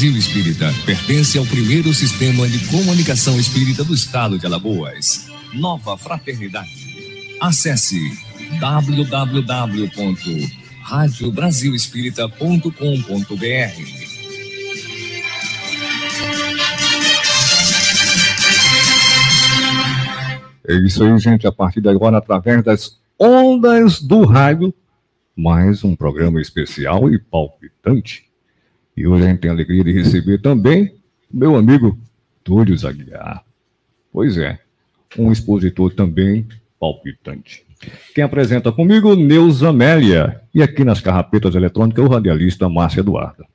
Brasil Espírita pertence ao primeiro sistema de comunicação espírita do estado de Alagoas. Nova Fraternidade. Acesse www.radiobrasilespírita.com.br. É isso aí, gente. A partir de agora, através das ondas do rádio, mais um programa especial e palpitante. E hoje a gente tem a alegria de receber também meu amigo Túlio Aguiar. Pois é, um expositor também palpitante. Quem apresenta comigo, Neuza Amélia. E aqui nas carrapetas eletrônicas, o radialista Márcia Eduarda.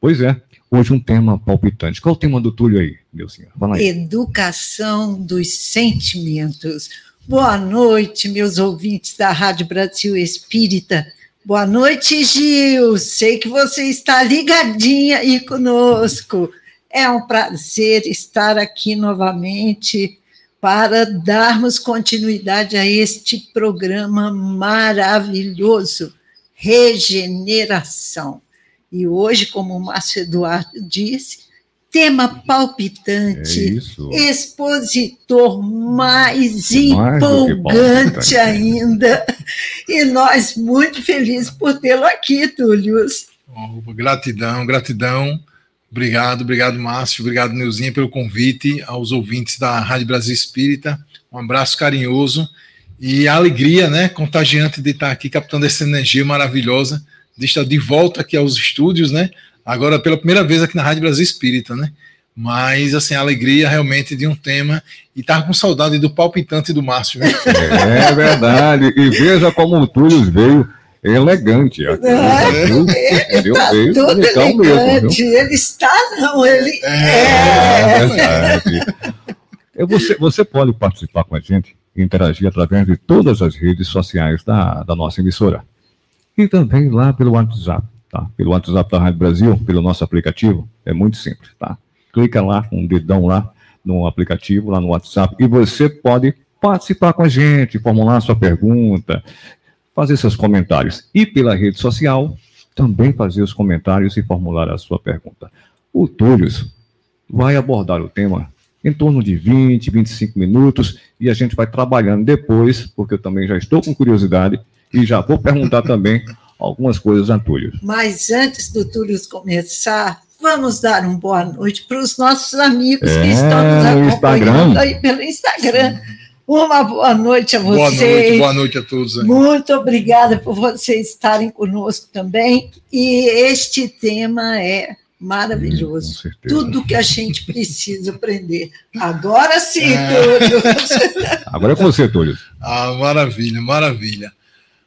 Pois é, hoje um tema palpitante. Qual o tema do Túlio aí, meu senhor? Educação dos sentimentos. Boa noite, meus ouvintes da Rádio Brasil Espírita. Boa noite, Gil. Sei que você está ligadinha aí conosco. É um prazer estar aqui novamente para darmos continuidade a este programa maravilhoso, Regeneração. E hoje, como o Márcio Eduardo disse, tema palpitante, é expositor mais, mais empolgante ainda. E nós muito felizes por tê-lo aqui, Túlio. Oh, gratidão, gratidão. Obrigado, obrigado, Márcio, obrigado, Neuzinha, pelo convite aos ouvintes da Rádio Brasil Espírita. Um abraço carinhoso e a alegria, né, contagiante de estar aqui captando essa energia maravilhosa de estar de volta aqui aos estúdios, né? Agora pela primeira vez aqui na Rádio Brasil Espírita, né? Mas, assim, a alegria realmente de um tema. E tava com saudade do palpitante do Márcio. Né? É verdade. E veja como o Túlio veio elegante. Aqui, é, ele tá veio todo elegante. Mesmo, ele está, não, ele é. é. é verdade. Você, você pode participar com a gente, interagir através de todas as redes sociais da, da nossa emissora e também lá pelo WhatsApp, tá? Pelo WhatsApp da Rádio Brasil, pelo nosso aplicativo, é muito simples, tá? Clica lá um dedão lá no aplicativo, lá no WhatsApp, e você pode participar com a gente, formular sua pergunta, fazer seus comentários. E pela rede social, também fazer os comentários e formular a sua pergunta. O Túlio vai abordar o tema em torno de 20, 25 minutos e a gente vai trabalhando depois, porque eu também já estou com curiosidade e já vou perguntar também algumas coisas a Túlio. Mas antes do Túlio começar, vamos dar uma boa noite para os nossos amigos é, que estão nos acompanhando aí pelo Instagram. Uma boa noite a vocês. Boa noite, boa noite a todos. Aí. Muito obrigada por vocês estarem conosco também. E este tema é maravilhoso. Tudo que a gente precisa aprender. Agora sim, é. Túlio. Agora é com você, Túlio. Ah, maravilha, maravilha.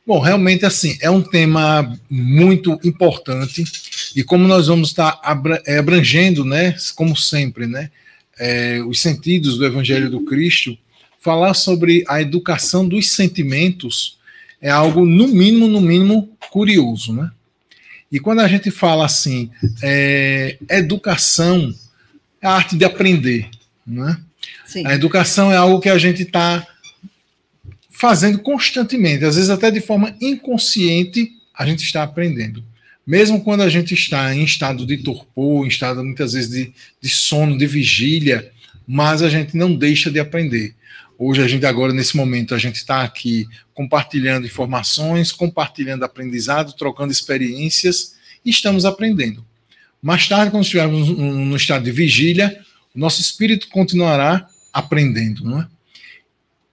Bom, realmente assim, é um tema muito importante e como nós vamos estar é, abrangendo, né, como sempre, né, é, os sentidos do Evangelho do Cristo, falar sobre a educação dos sentimentos é algo, no mínimo, no mínimo, curioso, né? E quando a gente fala assim, é, educação é a arte de aprender, né? Sim. A educação é algo que a gente está fazendo constantemente, às vezes até de forma inconsciente, a gente está aprendendo. Mesmo quando a gente está em estado de torpor, em estado muitas vezes de, de sono, de vigília, mas a gente não deixa de aprender. Hoje, a gente, agora, nesse momento, a gente está aqui compartilhando informações, compartilhando aprendizado, trocando experiências e estamos aprendendo. Mais tarde, quando estivermos no estado de vigília, o nosso espírito continuará aprendendo, não é?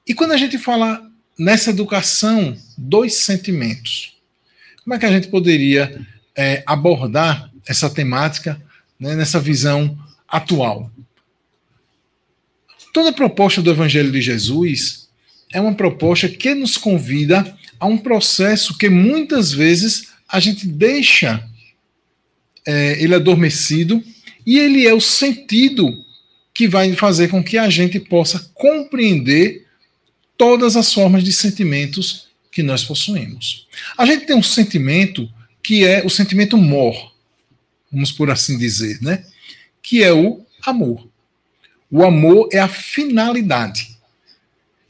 E quando a gente fala nessa educação dos sentimentos. Como é que a gente poderia é, abordar essa temática né, nessa visão atual? Toda proposta do Evangelho de Jesus é uma proposta que nos convida a um processo que muitas vezes a gente deixa é, ele adormecido e ele é o sentido que vai fazer com que a gente possa compreender todas as formas de sentimentos que nós possuímos. A gente tem um sentimento que é o sentimento mor, vamos por assim dizer, né? Que é o amor. O amor é a finalidade.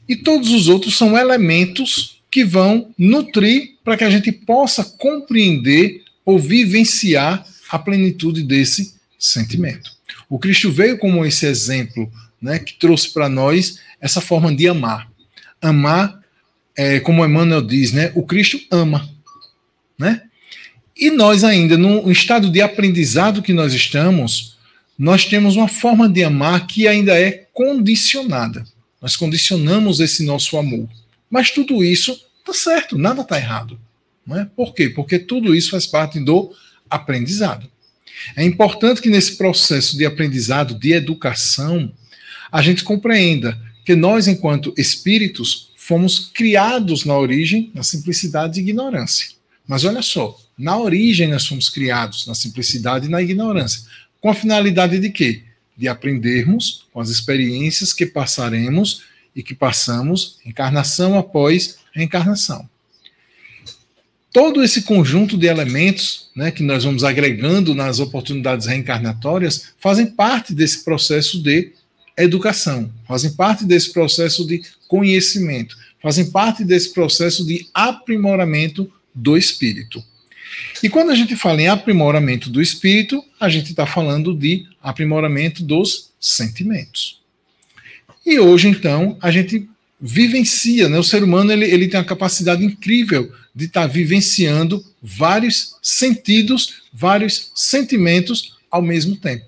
E todos os outros são elementos que vão nutrir para que a gente possa compreender ou vivenciar a plenitude desse sentimento. O Cristo veio como esse exemplo, né, que trouxe para nós essa forma de amar. Amar, é, como Emmanuel diz, né, o Cristo ama, né? E nós ainda, no estado de aprendizado que nós estamos, nós temos uma forma de amar que ainda é condicionada. Nós condicionamos esse nosso amor. Mas tudo isso está certo, nada está errado. Não é? Por quê? Porque tudo isso faz parte do aprendizado. É importante que nesse processo de aprendizado, de educação, a gente compreenda que nós, enquanto espíritos, fomos criados na origem na simplicidade e ignorância. Mas olha só, na origem nós fomos criados na simplicidade e na ignorância. Com a finalidade de quê? De aprendermos com as experiências que passaremos e que passamos encarnação após reencarnação todo esse conjunto de elementos né, que nós vamos agregando nas oportunidades reencarnatórias fazem parte desse processo de educação, fazem parte desse processo de conhecimento, fazem parte desse processo de aprimoramento do espírito. E quando a gente fala em aprimoramento do espírito, a gente está falando de aprimoramento dos sentimentos. E hoje, então, a gente vivencia, né? O ser humano ele, ele tem a capacidade incrível de estar tá vivenciando vários sentidos, vários sentimentos ao mesmo tempo.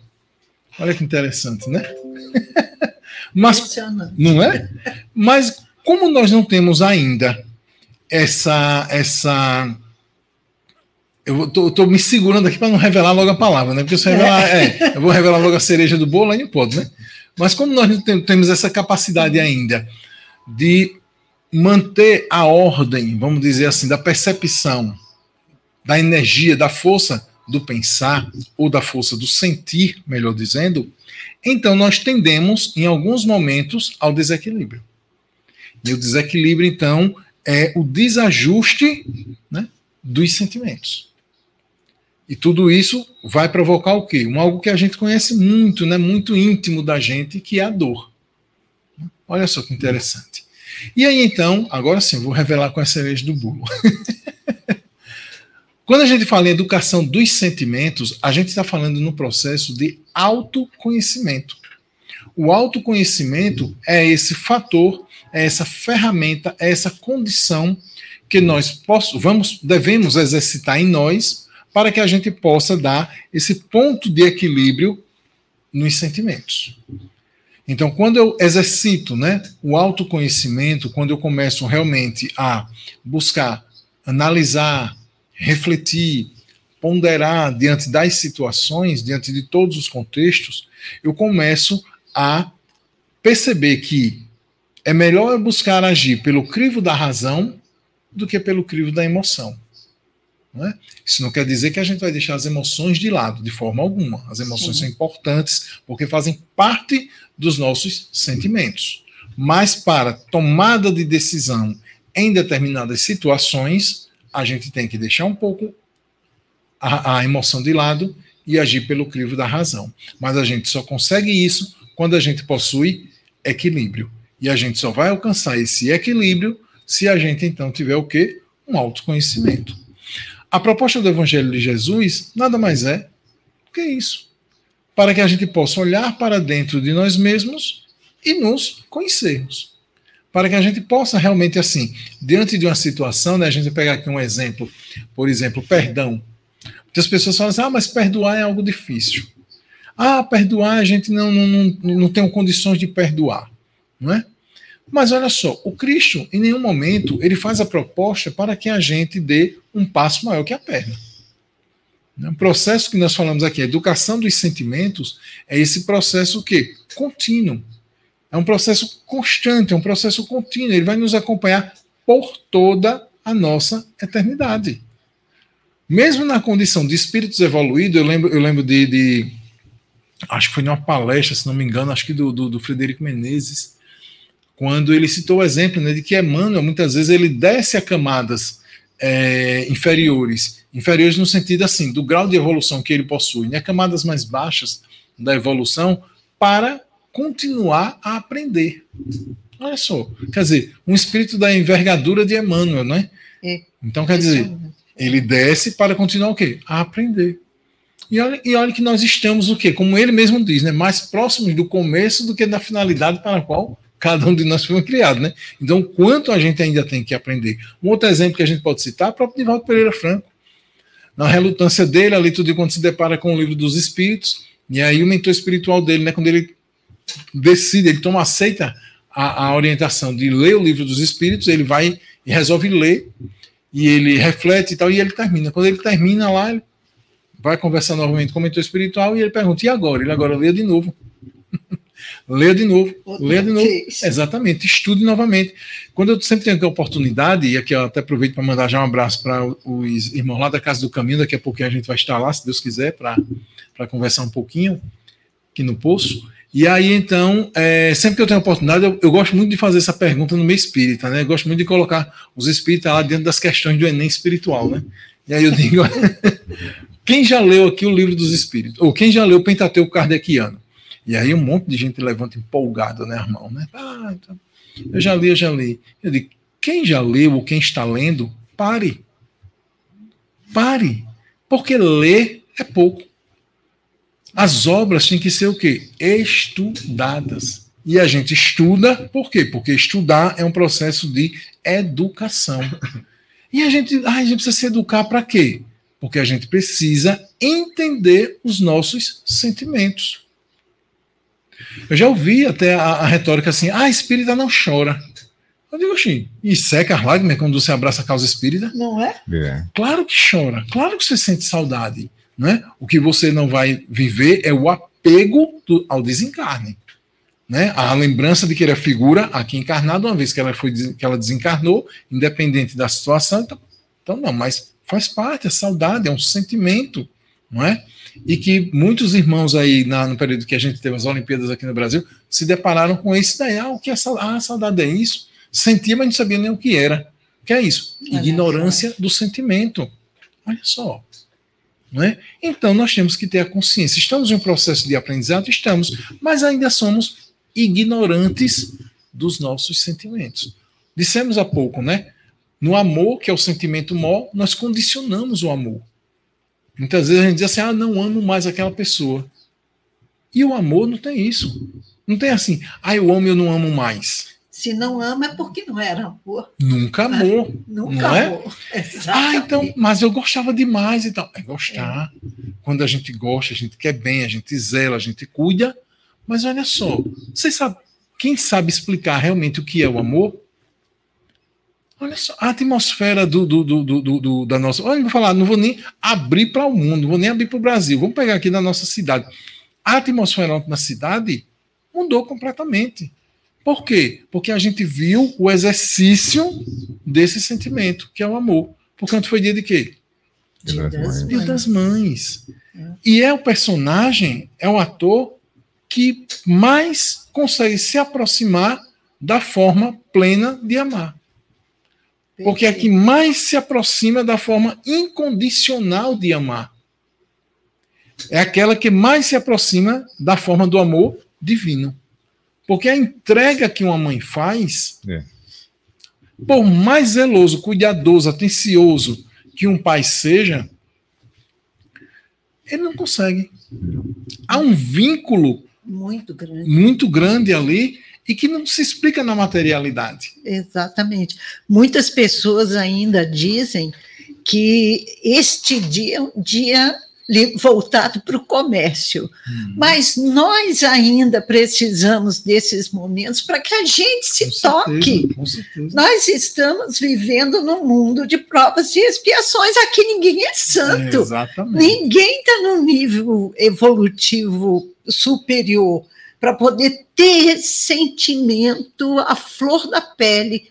Olha que interessante, né? Mas não é? Mas como nós não temos ainda essa essa eu estou me segurando aqui para não revelar logo a palavra, né? Porque se revelar, é, eu vou revelar logo a cereja do bolo, aí não pode, né? Mas como nós não temos essa capacidade ainda de manter a ordem, vamos dizer assim, da percepção, da energia, da força do pensar ou da força do sentir, melhor dizendo, então nós tendemos em alguns momentos ao desequilíbrio. E o desequilíbrio então é o desajuste né, dos sentimentos. E tudo isso vai provocar o quê? Um algo que a gente conhece muito, né, muito íntimo da gente, que é a dor. Olha só que interessante. E aí então, agora sim, vou revelar com a cereja do bolo. Quando a gente fala em educação dos sentimentos, a gente está falando no processo de autoconhecimento. O autoconhecimento é esse fator, é essa ferramenta, é essa condição que nós posso, vamos, devemos exercitar em nós para que a gente possa dar esse ponto de equilíbrio nos sentimentos. Então, quando eu exercito né, o autoconhecimento, quando eu começo realmente a buscar, analisar, refletir, ponderar diante das situações, diante de todos os contextos, eu começo a perceber que é melhor eu buscar agir pelo crivo da razão do que pelo crivo da emoção. Não é? Isso não quer dizer que a gente vai deixar as emoções de lado, de forma alguma. As emoções Sim. são importantes porque fazem parte dos nossos sentimentos. Mas para tomada de decisão em determinadas situações, a gente tem que deixar um pouco a, a emoção de lado e agir pelo crivo da razão. Mas a gente só consegue isso quando a gente possui equilíbrio. E a gente só vai alcançar esse equilíbrio se a gente então tiver o quê? Um autoconhecimento. A proposta do Evangelho de Jesus nada mais é que isso. Para que a gente possa olhar para dentro de nós mesmos e nos conhecermos. Para que a gente possa realmente, assim, diante de uma situação, né, a gente pegar aqui um exemplo, por exemplo, perdão. Muitas pessoas falam assim: ah, mas perdoar é algo difícil. Ah, perdoar, a gente não, não, não, não tem condições de perdoar. Não é? Mas olha só, o Cristo, em nenhum momento, ele faz a proposta para que a gente dê um passo maior que a perna. O processo que nós falamos aqui, a educação dos sentimentos, é esse processo que contínuo. É um processo constante, é um processo contínuo. Ele vai nos acompanhar por toda a nossa eternidade. Mesmo na condição de espíritos evoluídos, eu lembro, eu lembro de, de acho que foi numa palestra, se não me engano, acho que do, do, do Frederico Menezes, quando ele citou o exemplo né, de que Emmanuel, muitas vezes, ele desce a camadas é, inferiores, inferiores no sentido assim, do grau de evolução que ele possui, né, camadas mais baixas da evolução, para continuar a aprender. Olha só, quer dizer, um espírito da envergadura de Emmanuel, né? É. Então, quer dizer, ele desce para continuar o quê? A aprender. E olha, e olha que nós estamos o quê? Como ele mesmo diz, né? Mais próximos do começo do que da finalidade para a qual cada um de nós foi criado, né? Então, quanto a gente ainda tem que aprender? Um outro exemplo que a gente pode citar é o próprio Divaldo Pereira Franco. Na relutância dele, ali tudo quando se depara com o livro dos Espíritos, e aí o mentor espiritual dele, né? Quando ele decide, ele toma, aceita a, a orientação de ler o livro dos Espíritos, ele vai e resolve ler, e ele reflete e tal, e ele termina. Quando ele termina lá, ele vai conversar novamente com o mentor espiritual e ele pergunta: e agora? Ele agora lê de novo. Leia de novo, Outra leia de novo. Vez. Exatamente, estude novamente. Quando eu sempre tenho a oportunidade, e aqui eu até aproveito para mandar já um abraço para os irmãos lá da Casa do Caminho, daqui a pouquinho a gente vai estar lá, se Deus quiser, para conversar um pouquinho aqui no Poço. E aí, então, é, sempre que eu tenho oportunidade, eu, eu, gosto muito de fazer essa pergunta no meio espírita, né? Eu gosto muito de colocar os espíritas lá dentro das questões do Enem espiritual, né? E aí eu digo, quem já leu aqui o livro dos espíritos? Ou quem já leu o Pentateuco Kardeciano? E aí um monte de gente levanta empolgado, né, irmão? Né? Ah, então, eu já li, eu já li. Eu digo, quem já leu ou quem está lendo, pare. Pare. Porque ler é pouco. As obras têm que ser o quê? Estudadas. E a gente estuda, por quê? Porque estudar é um processo de educação. E a gente, ah, a gente precisa se educar para quê? Porque a gente precisa entender os nossos sentimentos. Eu já ouvi até a, a retórica assim: ah, espírita não chora. Eu digo assim, e seca as lágrimas quando você abraça a causa espírita? Não é? é? Claro que chora, claro que você sente saudade. Né? O que você não vai viver é o apego do, ao desencarne. Né? A lembrança de que ele é figura aqui encarnado, uma vez que ela, foi, que ela desencarnou, independente da situação, então, então não, mas faz parte, a saudade, é um sentimento, não é? e que muitos irmãos aí, na, no período que a gente teve as Olimpíadas aqui no Brasil, se depararam com esse daí. Ah, o que é saudade? Ah, saudade é isso. Sentia, mas não sabia nem o que era. O que é isso? Ignorância do sentimento. Olha só. É? Então, nós temos que ter a consciência. Estamos em um processo de aprendizado? Estamos, mas ainda somos ignorantes dos nossos sentimentos. Dissemos há pouco, né? No amor, que é o sentimento maior, nós condicionamos o amor. Muitas vezes a gente diz assim: ah, não amo mais aquela pessoa. E o amor não tem isso. Não tem assim, ah, eu amo e eu não amo mais. Se não ama é porque não era amor. Nunca amou. Nunca não é? amou. Ah, então, mas eu gostava demais e tal. É gostar. É. Quando a gente gosta, a gente quer bem, a gente zela, a gente cuida. Mas olha só, você sabe, quem sabe explicar realmente o que é o amor Olha só, a atmosfera do, do, do, do, do da nossa. Olha, vou falar, não vou nem abrir para o mundo, não vou nem abrir para o Brasil. Vamos pegar aqui na nossa cidade. A atmosfera na cidade mudou completamente. Por quê? Porque a gente viu o exercício desse sentimento, que é o amor. Portanto, foi dia de quê? Dia das mães. Dia das mães. É. E é o personagem, é o ator que mais consegue se aproximar da forma plena de amar. Porque é que mais se aproxima da forma incondicional de amar. É aquela que mais se aproxima da forma do amor divino. Porque a entrega que uma mãe faz, é. por mais zeloso, cuidadoso, atencioso que um pai seja, ele não consegue. Há um vínculo muito grande, muito grande ali e que não se explica na materialidade. Exatamente. Muitas pessoas ainda dizem que este dia é um dia voltado para o comércio. Hum. Mas nós ainda precisamos desses momentos para que a gente se com toque. Certeza, nós estamos vivendo num mundo de provas e expiações. Aqui ninguém é santo. É, ninguém está no nível evolutivo superior para poder ter sentimento à flor da pele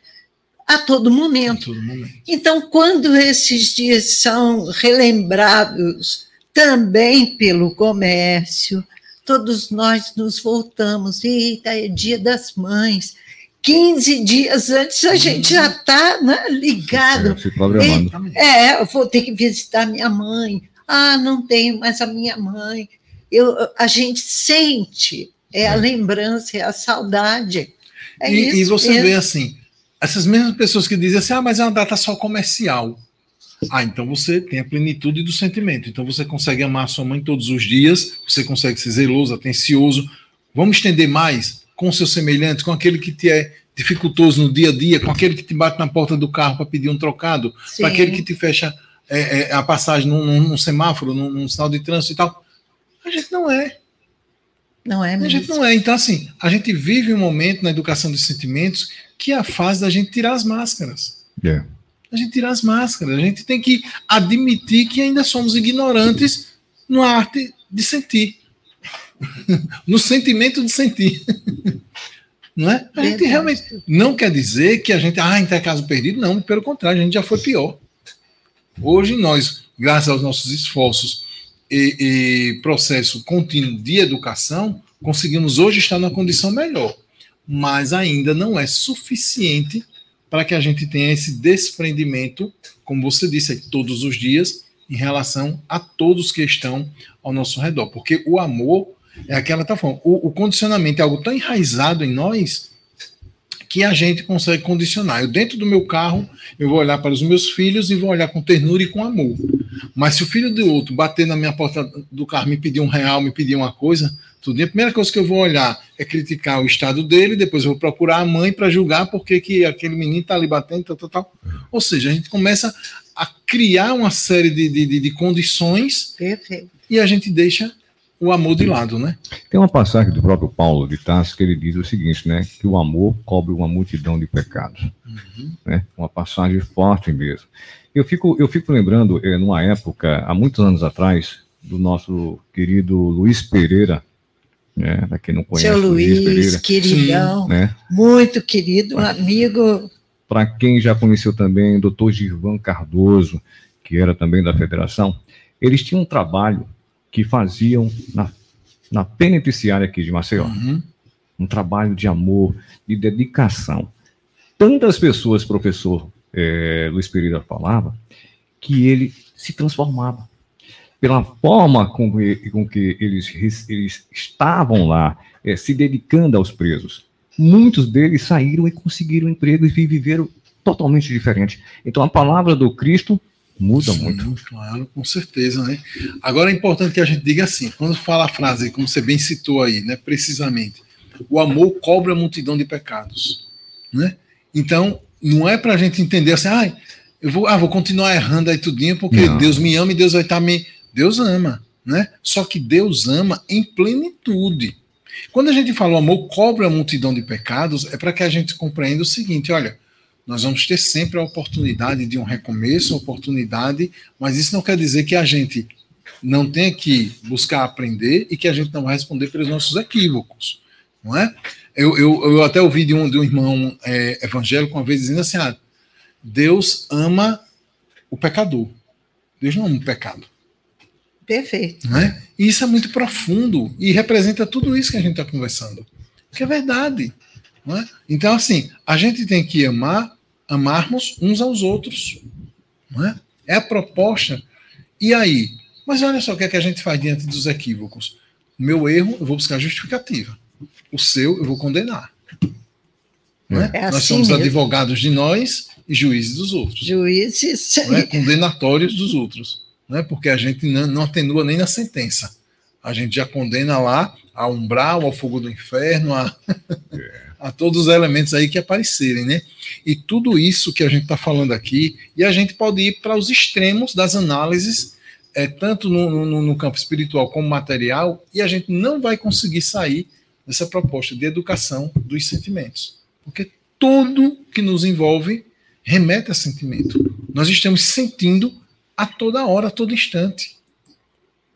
a todo momento. A todo momento. Então, quando esses dias são relembrados também pelo comércio, todos nós nos voltamos. Eita, é dia das mães. 15 dias antes a gente já está né, ligado. É, é, eu vou ter que visitar minha mãe. Ah, não tenho mais a minha mãe. Eu, a gente sente é a lembrança, é a saudade. É e, e, você mesmo. vê assim, essas mesmas pessoas que dizem assim, ah, mas é uma data só comercial. Ah, então você tem a plenitude do sentimento. Então você consegue amar sua mãe todos os dias, você consegue ser zeloso, atencioso. Vamos estender mais com seus semelhantes, com aquele que te é dificultoso no dia a dia, com aquele que te bate na porta do carro para pedir um trocado, para aquele que te fecha é, é, a passagem num, num semáforo, num, num, sinal de trânsito e tal. A gente não é. Não é mesmo. A gente não é. Então, assim, a gente vive um momento na educação dos sentimentos que é a fase da gente tirar as máscaras. Yeah. A gente tirar as máscaras. A gente tem que admitir que ainda somos ignorantes na arte de sentir. no sentimento de sentir. Não é? A gente realmente não quer dizer que a gente, ah, então é caso perdido, não, pelo contrário, a gente já foi pior. Hoje nós, graças aos nossos esforços e, e processo contínuo de educação, conseguimos hoje estar numa condição melhor, mas ainda não é suficiente para que a gente tenha esse desprendimento, como você disse, todos os dias, em relação a todos que estão ao nosso redor, porque o amor é aquela tá falando. O, o, condicionamento é algo tão enraizado em nós que a gente consegue condicionar. Eu dentro do meu carro, eu vou olhar para os meus filhos e vou olhar com ternura e com amor. Mas se o filho do outro bater na minha porta do carro, me pedir um real, me pedir uma coisa, tudo, a primeira coisa que eu vou olhar é criticar o estado dele, depois eu vou procurar a mãe para julgar porque que aquele menino está ali batendo, tal, tal, tal. Ou seja, a gente começa a criar uma série de, de, de condições Perfeito. e a gente deixa o amor de lado, né? Tem uma passagem do próprio Paulo de Tarso que ele diz o seguinte, né? Que o amor cobre uma multidão de pecados. Uhum. Né? Uma passagem forte mesmo. Eu fico, eu fico lembrando, é, numa época, há muitos anos atrás, do nosso querido Luiz Pereira, né? Para quem não conhece, Seu Luiz, Luiz Pereira, queridão, né? muito querido, um amigo. Para quem já conheceu também o doutor Girvan Cardoso, que era também da federação, eles tinham um trabalho que faziam na, na penitenciária aqui de Maceió. Uhum. Um trabalho de amor, de dedicação. Tantas pessoas, professor é, Luiz Pereira falava, que ele se transformava. Pela forma com que, com que eles, eles estavam lá, é, se dedicando aos presos. Muitos deles saíram e conseguiram emprego e viveram totalmente diferente. Então, a palavra do Cristo Muda Sim, muito. Claro, com certeza, né? Agora é importante que a gente diga assim, quando fala a frase, como você bem citou aí, né, precisamente, o amor cobre a multidão de pecados, né? Então, não é para a gente entender assim, ah, eu vou, ah, vou continuar errando aí tudinho porque não. Deus me ama e Deus vai estar me... Deus ama, né? Só que Deus ama em plenitude. Quando a gente fala o amor cobre a multidão de pecados, é para que a gente compreenda o seguinte, olha, nós vamos ter sempre a oportunidade de um recomeço, oportunidade, mas isso não quer dizer que a gente não tenha que buscar aprender e que a gente não vai responder pelos nossos equívocos, não é? Eu, eu, eu até ouvi de um, de um irmão é, evangélico uma vez dizendo assim: ah, Deus ama o pecador, Deus não ama o pecado. Perfeito. Não é? E isso é muito profundo e representa tudo isso que a gente está conversando, que é verdade. É? Então, assim, a gente tem que amar, amarmos uns aos outros. É? é? a proposta. E aí? Mas olha só o que, é que a gente faz diante dos equívocos. Meu erro, eu vou buscar justificativa. O seu, eu vou condenar. É? É nós assim somos mesmo. advogados de nós e juízes dos outros. Juízes. É? Condenatórios dos outros. Não é? Porque a gente não, não atenua nem na sentença. A gente já condena lá a umbral, ao fogo do inferno, a. É a todos os elementos aí que aparecerem, né? E tudo isso que a gente está falando aqui, e a gente pode ir para os extremos das análises, é, tanto no, no, no campo espiritual como material, e a gente não vai conseguir sair dessa proposta de educação dos sentimentos. Porque tudo que nos envolve remete a sentimento. Nós estamos sentindo a toda hora, a todo instante.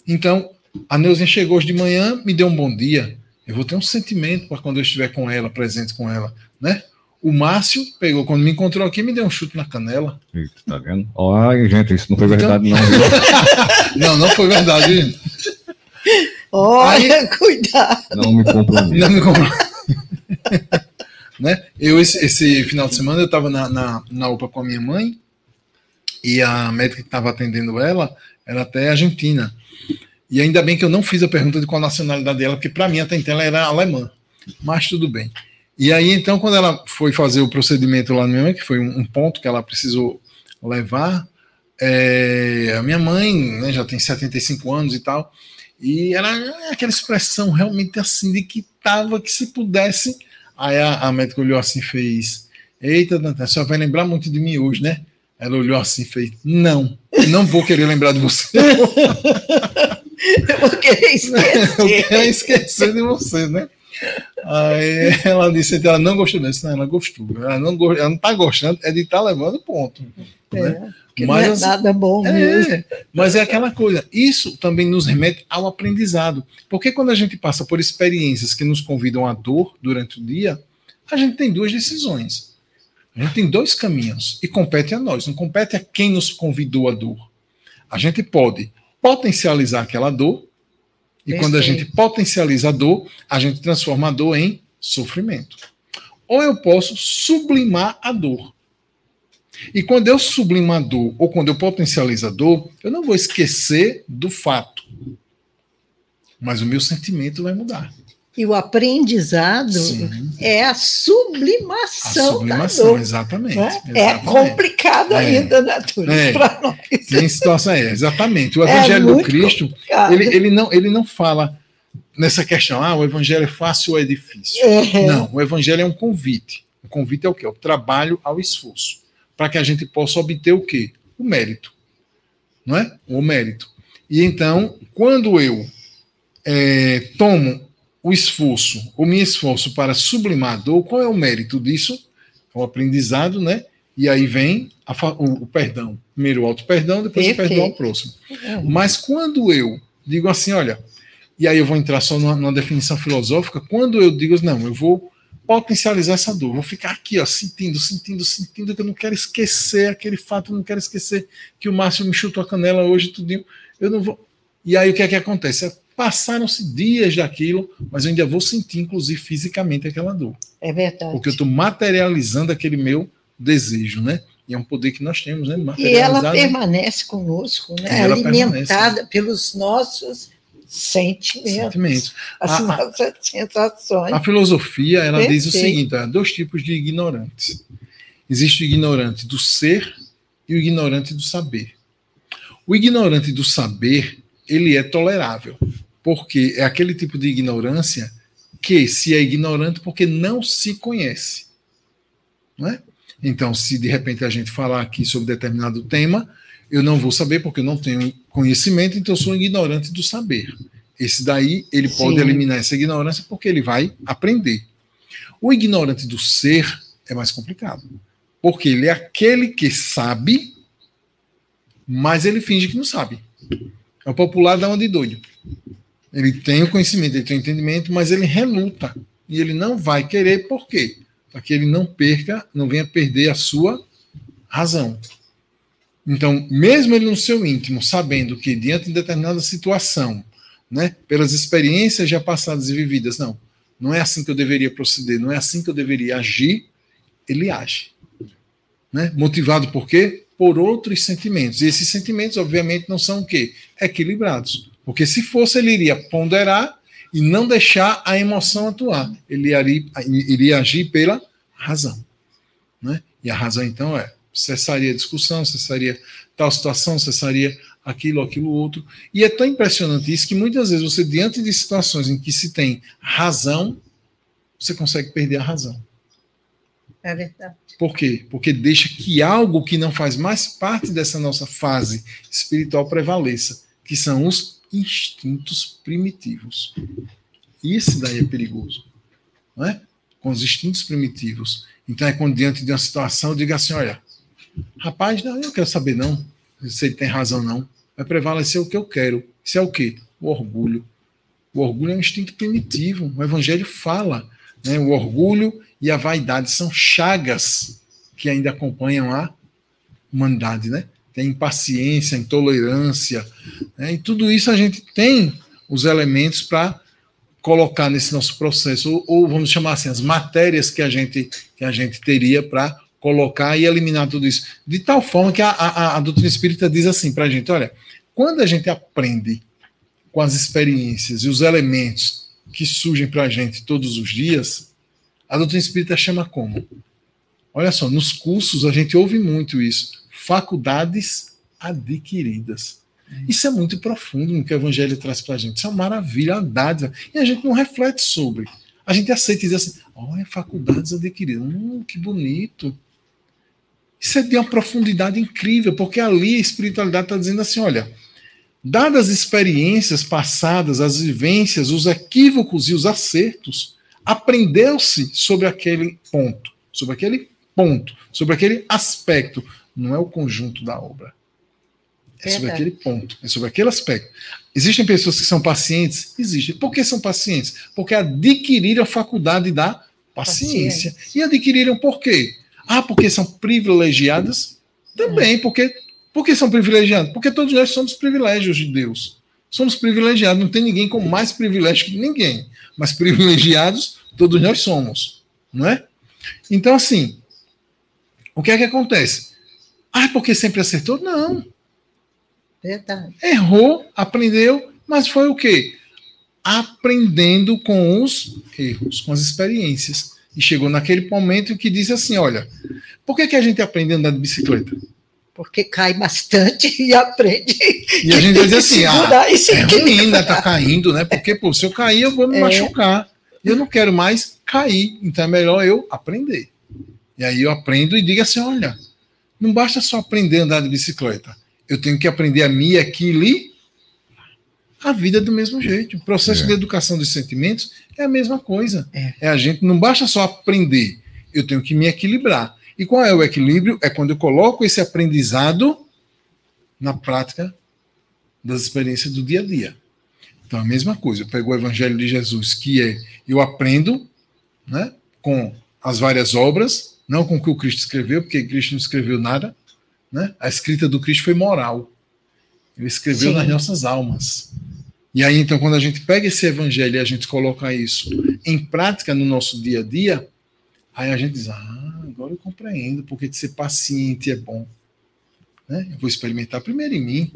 Então, a Neuzinha chegou hoje de manhã, me deu um bom dia. Eu vou ter um sentimento para quando eu estiver com ela, presente com ela, né? O Márcio pegou, quando me encontrou aqui, me deu um chute na canela. Eita, tá vendo? Olha, gente, isso não foi então... verdade, não. não, não foi verdade. Olha, Aí... cuidado. Não me comprometa. Não me comprometa. né? Eu, esse, esse, final de semana, eu estava na, na, na UPA com a minha mãe, e a médica que estava atendendo ela era até argentina. E ainda bem que eu não fiz a pergunta de qual nacionalidade dela, porque para mim até então ela era alemã. Mas tudo bem. E aí, então, quando ela foi fazer o procedimento lá no meu, que foi um ponto que ela precisou levar, é, a minha mãe né, já tem 75 anos e tal, e era aquela expressão realmente assim de que tava que se pudesse. Aí a, a médica olhou assim fez: Eita, Dante, senhora vai lembrar muito de mim hoje, né? Ela olhou assim e fez: Não, não vou querer lembrar de você. Eu vou querer esquecer. Eu quero esquecer de você, né? Aí ela disse que ela não gostou disso, não, ela gostou. Ela não, ela não tá gostando, é de estar tá levando ponto. É, né? mas, não é nada bom é, mesmo. Mas é aquela coisa, isso também nos remete ao aprendizado. Porque quando a gente passa por experiências que nos convidam à dor durante o dia, a gente tem duas decisões. A gente tem dois caminhos e compete a nós, não compete a quem nos convidou à dor. A gente pode potencializar aquela dor e Perfeito. quando a gente potencializa a dor, a gente transforma a dor em sofrimento. Ou eu posso sublimar a dor. E quando eu sublimo a dor, ou quando eu potencializo a dor, eu não vou esquecer do fato. Mas o meu sentimento vai mudar. E o aprendizado Sim. é a sublimação. A sublimação, da dor, exatamente, né? exatamente, É complicado é. ainda, né, Túlio? É. Tem situação, é, exatamente. O é Evangelho é do Cristo, ele, ele, não, ele não fala nessa questão, ah, o Evangelho é fácil ou é difícil. É. Não, o Evangelho é um convite. O convite é o quê? O trabalho ao esforço. Para que a gente possa obter o quê? O mérito. Não é? O mérito. E então, quando eu é, tomo o esforço, o meu esforço para sublimar a dor, qual é o mérito disso? O aprendizado, né? E aí vem a, o, o, perdão. Primeiro o auto-perdão, depois Perfeito. o perdão ao próximo. Mas quando eu digo assim, olha, e aí eu vou entrar só numa, numa, definição filosófica, quando eu digo, não, eu vou potencializar essa dor, vou ficar aqui, ó, sentindo, sentindo, sentindo, que eu não quero esquecer aquele fato, eu não quero esquecer que o Márcio me chutou a canela hoje, tudinho, eu não vou... E aí o que é que acontece? Passaram-se dias daquilo, mas eu ainda vou sentir, inclusive, fisicamente aquela dor. É verdade. Porque eu estou materializando aquele meu desejo, né? E é um poder que nós temos, né? E ela permanece conosco, né? Alimentada permanece. pelos nossos sentimentos, sentimentos. as a, nossas sensações. A filosofia, ela Perfeito. diz o seguinte: há dois tipos de ignorantes. Existe o ignorante do ser e o ignorante do saber. O ignorante do saber, ele é tolerável porque é aquele tipo de ignorância que se é ignorante porque não se conhece. Não é? Então, se de repente a gente falar aqui sobre determinado tema, eu não vou saber porque eu não tenho conhecimento, então eu sou ignorante do saber. Esse daí, ele Sim. pode eliminar essa ignorância porque ele vai aprender. O ignorante do ser é mais complicado. Porque ele é aquele que sabe, mas ele finge que não sabe. É o popular da onde doido. Ele tem o conhecimento, ele tem o entendimento, mas ele reluta. E ele não vai querer, por quê? Para que ele não perca, não venha perder a sua razão. Então, mesmo ele no seu íntimo, sabendo que diante de determinada situação, né, pelas experiências já passadas e vividas, não, não é assim que eu deveria proceder, não é assim que eu deveria agir, ele age. Né? Motivado por quê? Por outros sentimentos. E esses sentimentos, obviamente, não são o quê? Equilibrados. Porque se fosse, ele iria ponderar e não deixar a emoção atuar. Ele iria, iria agir pela razão. Né? E a razão, então, é cessaria a discussão, cessaria tal situação, cessaria aquilo, aquilo, outro. E é tão impressionante isso que muitas vezes você, diante de situações em que se tem razão, você consegue perder a razão. É verdade. Por quê? Porque deixa que algo que não faz mais parte dessa nossa fase espiritual prevaleça, que são os instintos primitivos. Isso daí é perigoso. Não é? Com os instintos primitivos. Então é quando diante de uma situação eu digo assim, olha, rapaz, não, eu não quero saber não, se ele tem razão não. Vai prevalecer o que eu quero. Isso é o quê? O orgulho. O orgulho é um instinto primitivo. O evangelho fala. Né? O orgulho e a vaidade são chagas que ainda acompanham a humanidade, né? Tem impaciência, intolerância, né? e tudo isso a gente tem os elementos para colocar nesse nosso processo, ou, ou, vamos chamar assim, as matérias que a gente, que a gente teria para colocar e eliminar tudo isso. De tal forma que a, a, a doutrina espírita diz assim para a gente: olha, quando a gente aprende com as experiências e os elementos que surgem para a gente todos os dias, a doutrina espírita chama como? Olha só, nos cursos a gente ouve muito isso faculdades adquiridas. Isso é muito profundo no que o Evangelho traz para a gente. Isso é uma maravilha, uma dádiva. E a gente não reflete sobre. A gente aceita e diz assim: olha, faculdades adquiridas. Hum, que bonito. Isso é de uma profundidade incrível, porque ali a espiritualidade está dizendo assim: olha, dadas as experiências passadas, as vivências, os equívocos e os acertos, aprendeu-se sobre aquele ponto, sobre aquele ponto, sobre aquele aspecto. Não é o conjunto da obra. É sobre aquele ponto, é sobre aquele aspecto. Existem pessoas que são pacientes? Existem. Por que são pacientes? Porque adquiriram a faculdade da paciência. paciência. E adquiriram por quê? Ah, porque são privilegiadas? Também, é. porque, porque são privilegiados? Porque todos nós somos privilégios de Deus. Somos privilegiados, não tem ninguém com mais privilégio que ninguém. Mas privilegiados, todos nós somos. Não é? Então, assim, o que é que acontece? Ah, porque sempre acertou? Não. Verdade. Errou, aprendeu, mas foi o quê? Aprendendo com os erros, com as experiências. E chegou naquele momento que disse assim: olha, por que, que a gente aprende a andar de bicicleta? Porque cai bastante e aprende. E a gente dizer assim: ah, é ruim, né? Tá caindo, né? Porque, pô, se eu cair, eu vou me é. machucar. E eu não quero mais cair. Então é melhor eu aprender. E aí eu aprendo e digo assim: olha, não basta só aprender a andar de bicicleta eu tenho que aprender a me equilibrar. A vida é do mesmo jeito. O processo é. de educação dos sentimentos é a mesma coisa. É. é a gente não basta só aprender, eu tenho que me equilibrar. E qual é o equilíbrio? É quando eu coloco esse aprendizado na prática das experiências do dia a dia. Então, a mesma coisa. Eu pego o Evangelho de Jesus, que é eu aprendo né, com as várias obras, não com o que o Cristo escreveu, porque Cristo não escreveu nada, né? A escrita do Cristo foi moral. Ele escreveu Sim. nas nossas almas. E aí, então, quando a gente pega esse evangelho e a gente coloca isso em prática no nosso dia a dia, aí a gente diz: Ah, agora eu compreendo porque de ser paciente é bom. Né? Eu vou experimentar primeiro em mim.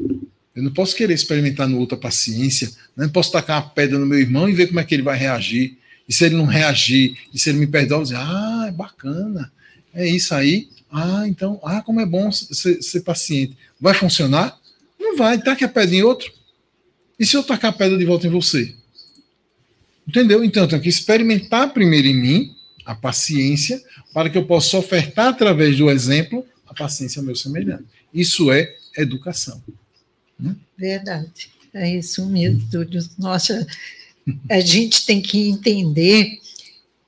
Eu não posso querer experimentar no outro a paciência. Né? Não posso tacar uma pedra no meu irmão e ver como é que ele vai reagir. E se ele não reagir, e se ele me perdoar, eu dizer, ah, é bacana. É isso aí. Ah, então, ah, como é bom ser, ser paciente. Vai funcionar? Não vai. Taque a pedra em outro. E se eu tacar a pedra de volta em você? Entendeu? Então, eu tenho que experimentar primeiro em mim a paciência, para que eu possa ofertar através do exemplo a paciência ao meu semelhante. Isso é educação. Né? Verdade. É isso mesmo. Nossa, a gente tem que entender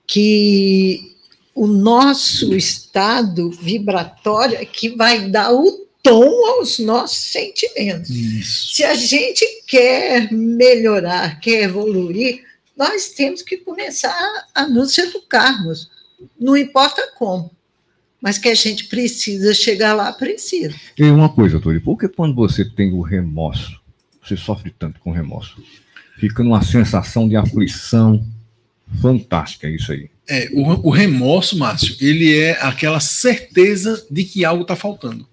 que o nosso estado vibratório é que vai dar o tom aos nossos sentimentos. Isso. Se a gente quer melhorar, quer evoluir, nós temos que começar a nos educarmos, não importa como. Mas que a gente precisa chegar lá, precisa. E uma coisa, Tori, por que quando você tem o remorso, você sofre tanto com remorso? Fica numa sensação de aflição fantástica, isso aí. É, o, o remorso, Márcio, ele é aquela certeza de que algo está faltando.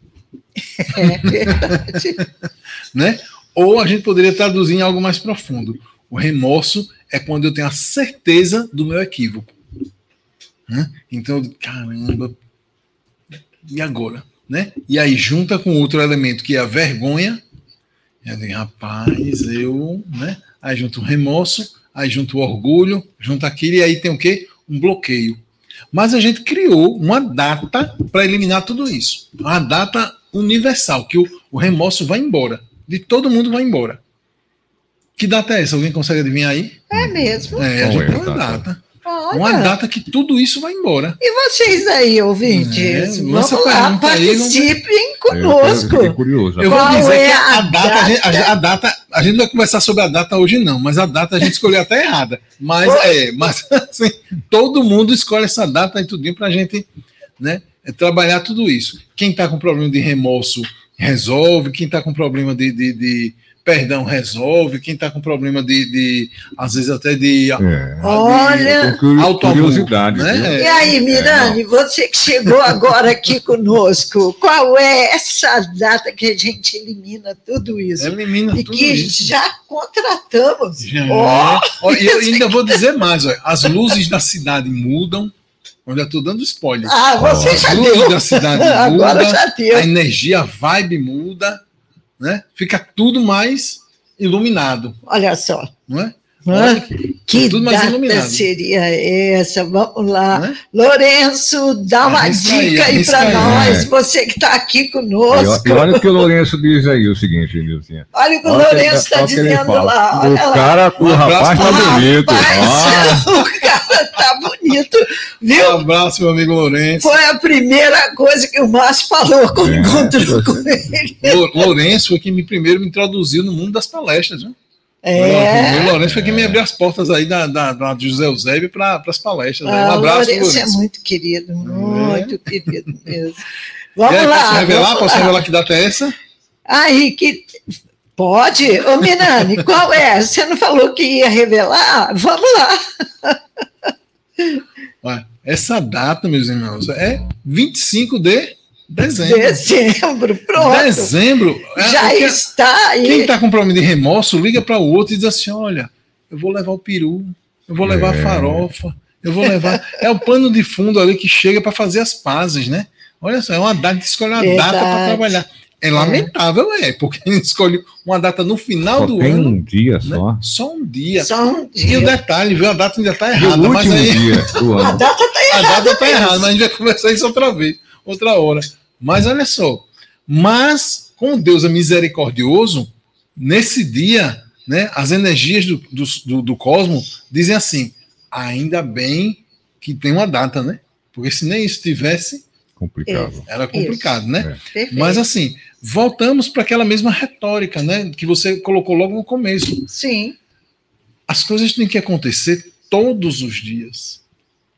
É verdade. né? Ou a gente poderia traduzir em algo mais profundo. O remorso é quando eu tenho a certeza do meu equívoco. Né? Então, caramba, e agora? Né? E aí junta com outro elemento que é a vergonha. E aí, rapaz, eu, né? Aí junto o remorso, aí junto o orgulho, junto aquilo, e aí tem o quê? Um bloqueio. Mas a gente criou uma data para eliminar tudo isso. Uma data universal, que o, o remorso vai embora. De todo mundo vai embora. Que data é essa? Alguém consegue adivinhar aí? É mesmo? É, a gente tem uma data. Olha. Uma data que tudo isso vai embora. E vocês aí, ouvintes? É, vamos lá, participem conosco. Eu, curioso. eu vou dizer é que a, a, data, a, gente, a, data, a gente não vai conversar sobre a data hoje não, mas a data a gente escolheu até errada. Mas é, mas assim, todo mundo escolhe essa data e tudinho para a gente, né, trabalhar tudo isso. Quem está com problema de remorso resolve, quem está com problema de, de, de perdão resolve, quem está com problema de, de, às vezes até de, é. olha, curiosidade. Né? E aí, Mirane, é, você que chegou agora aqui conosco, qual é essa data que a gente elimina tudo isso? Elimina e tudo que isso. já contratamos. Já. Oh, e eu ainda vou dizer mais, olha, as luzes da cidade mudam. Olha, estou dando spoiler. Ah, você As já luzes deu. da cidade mudam, a energia, a vibe muda né? Fica tudo mais iluminado. Olha só. Não é? Que tudo mais data iluminado. seria essa? Vamos lá. Né? Lourenço, dá uma dica aí, aí para nós, é. você que está aqui conosco. E olha o que o Lourenço diz aí, o seguinte, Nilzinha. Olha o que o Lourenço está dizendo lá. Olha o cara, o rapaz está bonito. Rapaz, O cara está bonito, viu? Um abraço, meu amigo Lourenço. Foi a primeira coisa que o Márcio falou quando é, encontrou com ele. Lourenço foi quem me primeiro me introduziu no mundo das palestras, viu? É. O Lourenço foi quem me abriu as portas aí da, da, da José Eusébio para as palestras. Né? Ah, um abraço, Lourenço. Lourenço é muito querido, muito é. querido mesmo. Vamos aí, lá. Posso revelar? Vamos posso lá. revelar que data é essa? Aí, que. Pode? Ô, Minani, qual é? Você não falou que ia revelar? Vamos lá. Essa data, meus irmãos, é 25 de Dezembro. Dezembro, pronto. Dezembro. É, Já está aí. Quem está com problema de remorso, liga para o outro e diz assim: olha, eu vou levar o peru, eu vou levar é. a farofa, eu vou levar. é o pano de fundo ali que chega para fazer as pazes, né? Olha só, é uma data que escolhe uma Verdade. data para trabalhar. É lamentável, é, porque ele escolhe uma data no final só do tem ano. um dia né? só. Só um dia. Só um dia. E o detalhe, viu? A data ainda está errada. mas aí... dia do ano. A data está errada. A data está errada, mas a gente vai conversar isso outra vez, outra hora. Mas olha só, mas como Deus é misericordioso, nesse dia, né, as energias do, do, do cosmos dizem assim: ainda bem que tem uma data, né? Porque se nem isso tivesse, complicado. era complicado, isso. né? É. Mas assim, voltamos para aquela mesma retórica, né? Que você colocou logo no começo. Sim. As coisas têm que acontecer todos os dias.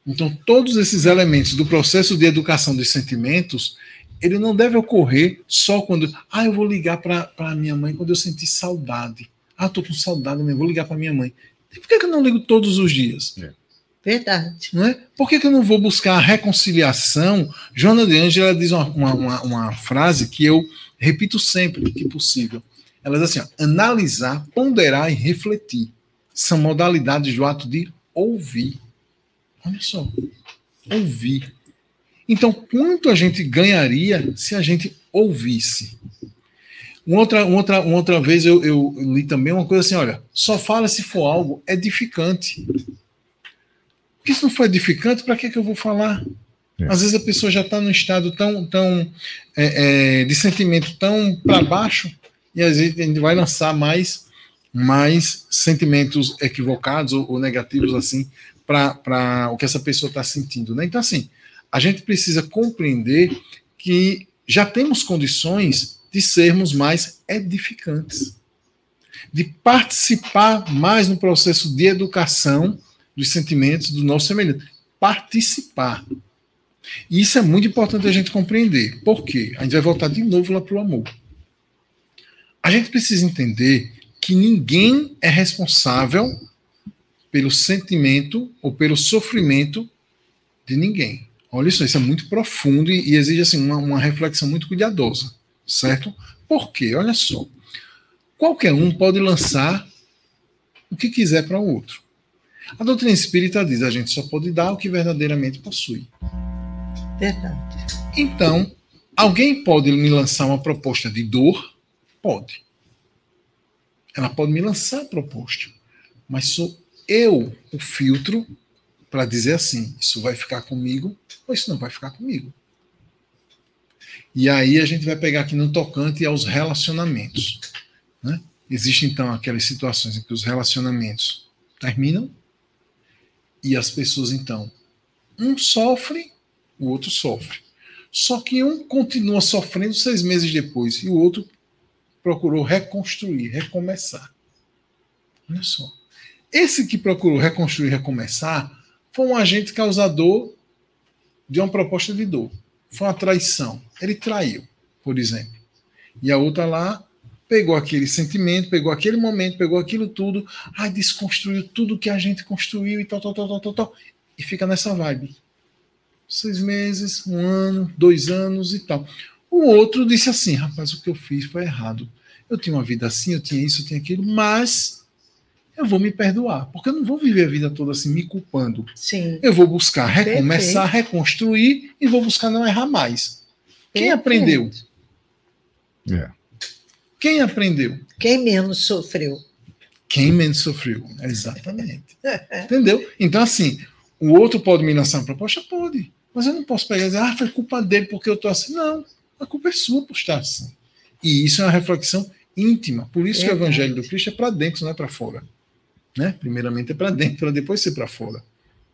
Então, todos esses elementos do processo de educação dos sentimentos, ele não deve ocorrer só quando. Ah, eu vou ligar para minha mãe quando eu sentir saudade. Ah, estou com saudade, eu vou ligar para minha mãe. E por que, que eu não ligo todos os dias? É. Verdade. Não é? Por que, que eu não vou buscar a reconciliação? Joana de Angela diz uma, uma, uma, uma frase que eu repito sempre que possível. Ela diz assim: ó, analisar, ponderar e refletir são modalidades do ato de ouvir. Olha só. Ouvir. Então, quanto a gente ganharia se a gente ouvisse? Uma outra, uma outra, uma outra vez eu, eu li também uma coisa assim: olha, só fala se for algo edificante. Porque se não for edificante, para que, que eu vou falar? É. Às vezes a pessoa já está num estado tão, tão é, é, de sentimento tão para baixo, e às vezes a gente vai lançar mais, mais sentimentos equivocados ou, ou negativos assim para o que essa pessoa está sentindo. Né? Então, assim, a gente precisa compreender que já temos condições de sermos mais edificantes, de participar mais no processo de educação dos sentimentos do nosso semelhante. Participar. E isso é muito importante a gente compreender. Por quê? A gente vai voltar de novo lá para o amor. A gente precisa entender que ninguém é responsável pelo sentimento ou pelo sofrimento de ninguém. Olha isso, isso é muito profundo e, e exige assim, uma, uma, reflexão muito cuidadosa, certo? Por quê? Olha só. Qualquer um pode lançar o que quiser para o outro. A doutrina espírita diz: a gente só pode dar o que verdadeiramente possui. Verdade. Então, alguém pode me lançar uma proposta de dor? Pode. Ela pode me lançar a proposta, mas sou eu o filtro para dizer assim: isso vai ficar comigo ou isso não vai ficar comigo. E aí a gente vai pegar aqui no tocante aos relacionamentos. Né? Existem então aquelas situações em que os relacionamentos terminam e as pessoas então um sofre, o outro sofre. Só que um continua sofrendo seis meses depois e o outro procurou reconstruir, recomeçar. Olha só. Esse que procurou reconstruir, recomeçar, foi um agente causador de uma proposta de dor. Foi uma traição. Ele traiu, por exemplo. E a outra lá pegou aquele sentimento, pegou aquele momento, pegou aquilo tudo, ai, desconstruiu tudo que a gente construiu e tal, tal, tal, tal, tal, tal e fica nessa vibe. Seis meses, um ano, dois anos e tal. O outro disse assim: rapaz, o que eu fiz foi errado. Eu tinha uma vida assim, eu tinha isso, eu tinha aquilo, mas eu vou me perdoar, porque eu não vou viver a vida toda assim me culpando. Sim. Eu vou buscar recomeçar, Perfeito. reconstruir e vou buscar não errar mais. Quem Perfeito. aprendeu? É. Quem aprendeu? Quem menos sofreu. Quem menos sofreu, exatamente. Entendeu? Então, assim, o outro pode me lançar uma proposta? Pode. Mas eu não posso pegar e dizer, ah, foi culpa dele porque eu estou assim. Não, a culpa é sua por estar assim. E isso é uma reflexão íntima. Por isso é que o evangelho do Cristo é para dentro, não é para fora. Né? Primeiramente é para dentro, para depois ser para fora.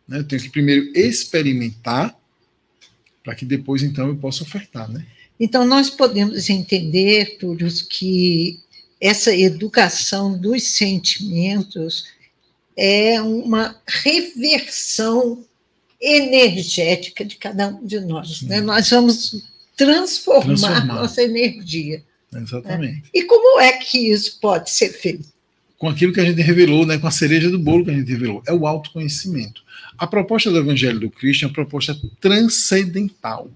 Né? Eu tenho que primeiro experimentar, para que depois, então, eu possa ofertar. Né? Então, nós podemos entender, Túlio, que essa educação dos sentimentos é uma reversão energética de cada um de nós. Né? Nós vamos transformar, transformar. nossa energia. Exatamente. Né? E como é que isso pode ser feito? Com aquilo que a gente revelou, né, com a cereja do bolo que a gente revelou, é o autoconhecimento. A proposta do Evangelho do Cristo é uma proposta transcendental.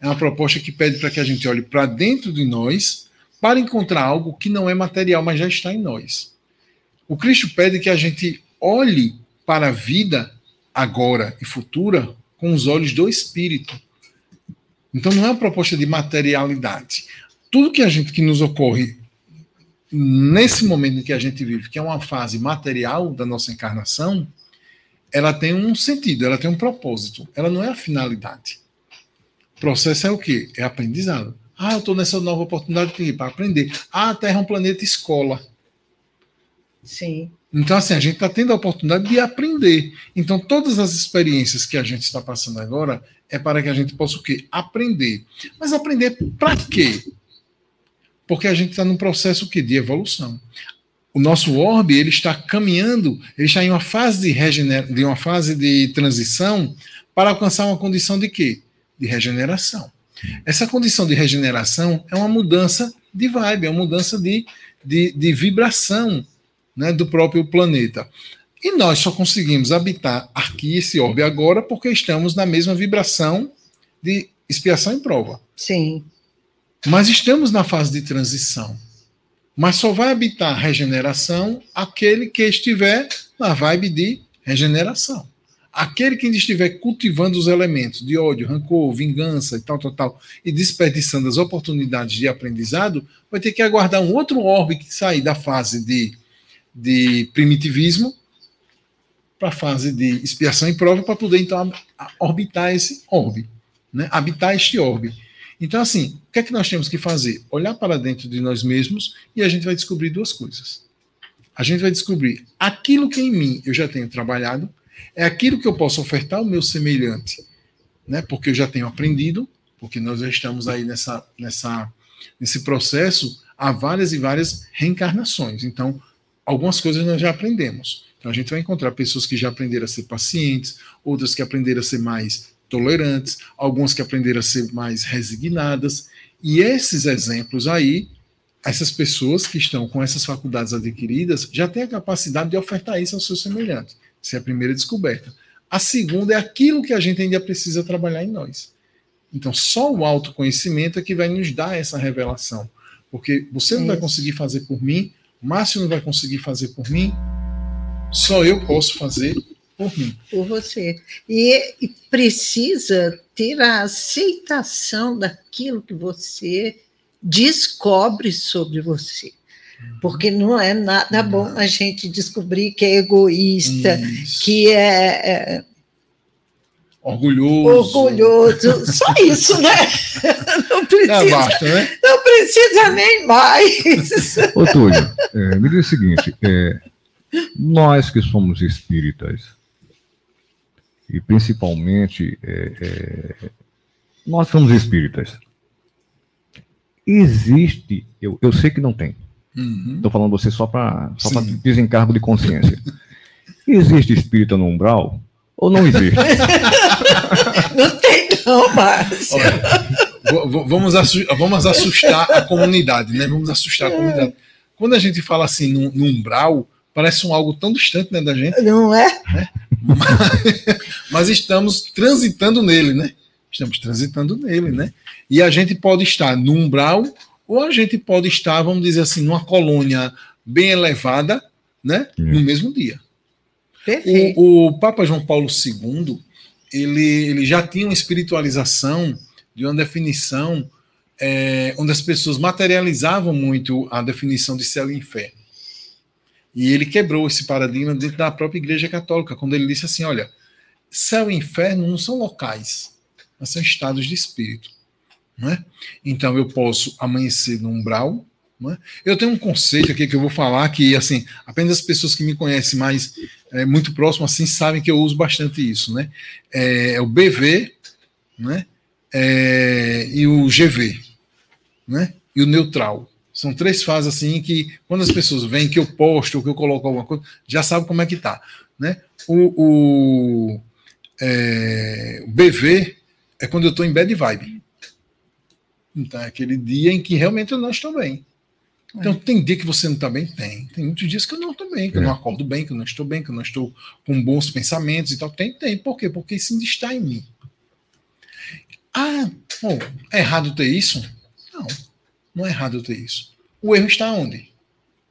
É uma proposta que pede para que a gente olhe para dentro de nós para encontrar algo que não é material, mas já está em nós. O Cristo pede que a gente olhe para a vida agora e futura com os olhos do Espírito. Então não é uma proposta de materialidade. Tudo que a gente que nos ocorre nesse momento em que a gente vive, que é uma fase material da nossa encarnação, ela tem um sentido, ela tem um propósito, ela não é a finalidade. O processo é o quê? É aprendizado. Ah, eu estou nessa nova oportunidade para aprender. Ah, a Terra é um planeta escola. Sim. Então, assim, a gente está tendo a oportunidade de aprender. Então, todas as experiências que a gente está passando agora é para que a gente possa o quê? Aprender. Mas aprender para quê? Porque a gente está num processo que de evolução. O nosso orbe ele está caminhando, ele está em uma fase de, regener... de uma fase de transição para alcançar uma condição de quê? De regeneração. Essa condição de regeneração é uma mudança de vibe, é uma mudança de, de, de vibração né, do próprio planeta. E nós só conseguimos habitar aqui esse orbe agora porque estamos na mesma vibração de expiação e prova. Sim. Mas estamos na fase de transição. Mas só vai habitar regeneração aquele que estiver na vibe de regeneração. Aquele que estiver cultivando os elementos de ódio, rancor, vingança e tal, tal, tal, e desperdiçando as oportunidades de aprendizado, vai ter que aguardar um outro orbe que sair da fase de, de primitivismo para a fase de expiação e prova para poder então orbitar esse orbe, né? habitar este orbe. Então, assim, o que é que nós temos que fazer? Olhar para dentro de nós mesmos e a gente vai descobrir duas coisas. A gente vai descobrir aquilo que em mim eu já tenho trabalhado, é aquilo que eu posso ofertar ao meu semelhante, né? Porque eu já tenho aprendido, porque nós já estamos aí nessa, nessa, nesse processo há várias e várias reencarnações. Então, algumas coisas nós já aprendemos. Então, a gente vai encontrar pessoas que já aprenderam a ser pacientes, outras que aprenderam a ser mais tolerantes, algumas que aprenderam a ser mais resignadas. E esses exemplos aí, essas pessoas que estão com essas faculdades adquiridas já têm a capacidade de ofertar isso aos seus semelhantes. Essa é a primeira descoberta. A segunda é aquilo que a gente ainda precisa trabalhar em nós. Então, só o autoconhecimento é que vai nos dar essa revelação. Porque você não vai conseguir fazer por mim, Márcio não vai conseguir fazer por mim, só eu posso fazer por mim. Por você. E, e precisa ter a aceitação daquilo que você descobre sobre você. Porque não é nada bom a gente descobrir que é egoísta, isso. que é, é orgulhoso. Orgulhoso, só isso, né? Não precisa, basta, né? não precisa nem mais. Ô, Túlio, é, me diz o seguinte: é, nós que somos espíritas, e principalmente é, é, nós somos espíritas. Existe, eu, eu sei que não tem. Estou uhum. falando você só para só desencargo de consciência. Existe espírita no umbral ou não existe? não tem, não, Márcio. vamos, vamos assustar a comunidade, né? Vamos assustar a comunidade. Quando a gente fala assim no, no umbral, parece um algo tão distante né, da gente. Não é? Né? Mas, mas, estamos transitando nele, né? Estamos transitando nele, né? E a gente pode estar no umbral, ou a gente pode estar, vamos dizer assim, numa colônia bem elevada, né? Hum. No mesmo dia. Perfeito. O, o Papa João Paulo II, ele, ele já tinha uma espiritualização de uma definição é, onde as pessoas materializavam muito a definição de céu e inferno. E ele quebrou esse paradigma dentro da própria Igreja Católica, quando ele disse assim: olha, céu e inferno não são locais, mas são estados de espírito. Né? Então eu posso amanhecer no umbral. Né? Eu tenho um conceito aqui que eu vou falar que assim apenas as pessoas que me conhecem mais é, muito próximo assim sabem que eu uso bastante isso, né? É, é o BV, né? É, e o GV, né? E o neutral. São três fases assim que, quando as pessoas veem que eu posto ou que eu coloco alguma coisa, já sabe como é que tá. Né? O, o, é, o BV é quando eu estou em bad vibe. Então, é aquele dia em que realmente eu não estou bem. Então, é. tem dia que você não está bem? Tem. Tem muitos dias que eu não estou bem, que é. eu não acordo bem, que eu não estou bem, que eu não estou com bons pensamentos e tal. Tem, tem. Por quê? Porque isso ainda está em mim. Ah, bom, é errado ter isso? Não. Não é errado eu ter isso. O erro está onde?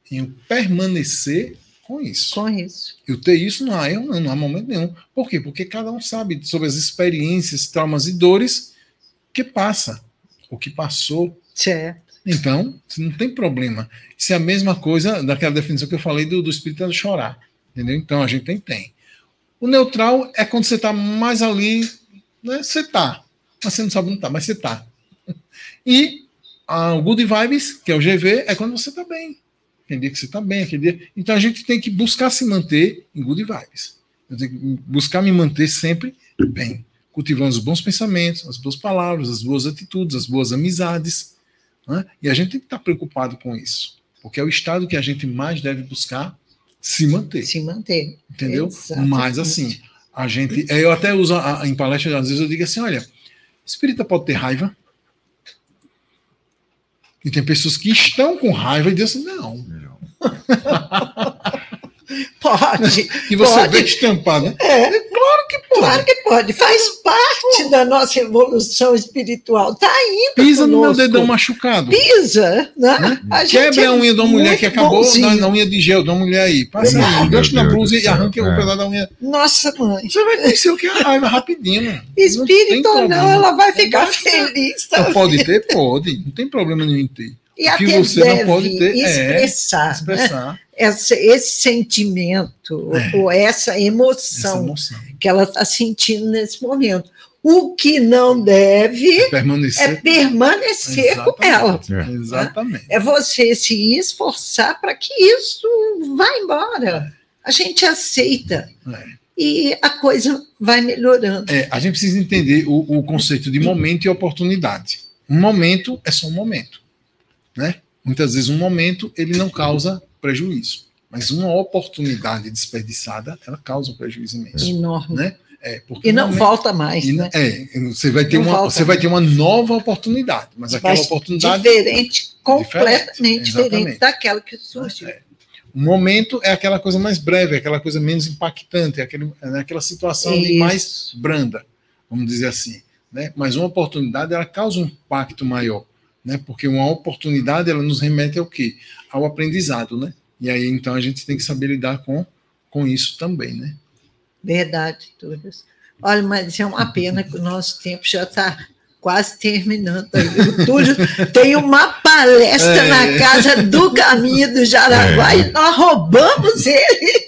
Em eu permanecer com isso. Com isso. Eu ter isso não há erro, não, não há momento nenhum. Por quê? Porque cada um sabe sobre as experiências, traumas e dores que passa, o que passou. Certo. Então, não tem problema. Isso é a mesma coisa daquela definição que eu falei do, do espírito chorar. Entendeu? Então a gente tem, tem. O neutral é quando você está mais ali, né? Você está. Mas você não sabe onde está, mas você está. E o good vibes, que é o GV, é quando você está bem. Aquele dia que você está bem, aquele dia. Então a gente tem que buscar se manter em good vibes. Eu tenho que buscar me manter sempre bem, cultivando os bons pensamentos, as boas palavras, as boas atitudes, as boas amizades. Né? E a gente tem que estar tá preocupado com isso, porque é o estado que a gente mais deve buscar se manter. Se manter. Entendeu? Exatamente. Mas assim, a gente. Eu até uso a, a, em palestra, às vezes eu digo assim: olha, espírita pode ter raiva, e tem pessoas que estão com raiva e dizem assim, não. não. pode. E você pode. vê estampado. É. Claro que pode. Claro que pode. Faz parte da nossa evolução espiritual. Está indo. Pisa conosco. no meu dedão machucado. Pisa. Né? né? A Quebra é a unha de uma mulher que acabou na, na, unha de gel de uma mulher aí. Passa aí, engancha na blusa e arranca é. o pedaço da unha. Nossa, mãe. Você vai conhecer o que é a raiva rapidinho. Espírito ou não, ela vai ficar feliz. Tá pode ter? Pode. Não tem problema nenhum em ter. E o que você não pode ter expressar, é expressar. Né? Esse, esse, sentimento é. ou essa emoção, essa emoção, que ela está sentindo nesse momento. O que não deve é permanecer, é permanecer com ela. É. Né? Exatamente. É você se esforçar para que isso vá embora. A gente aceita. É. E a coisa vai melhorando. É, a gente precisa entender o, o conceito de momento e oportunidade. Um momento é só um momento né? Muitas vezes um momento ele não causa prejuízo, mas uma oportunidade desperdiçada ela causa um prejuízo imenso, enorme, né? É, e não volta mais. E, né? É, você vai ter, uma, você vai ter uma nova oportunidade, mas aquela mas oportunidade. Diferente, completamente diferente, diferente daquela que surgiu. É. O momento é aquela coisa mais breve, é aquela coisa menos impactante, é, aquele, é aquela situação mais branda, vamos dizer assim. Né? Mas uma oportunidade ela causa um impacto maior né? Porque uma oportunidade ela nos remete ao quê? Ao aprendizado, né? E aí então a gente tem que saber lidar com, com isso também, né? Verdade, Túlio. Olha, mas é uma pena que o nosso tempo já está quase terminando. O Túlio tem uma palestra é. na casa do Caminho do Jaraguá é. e nós roubamos ele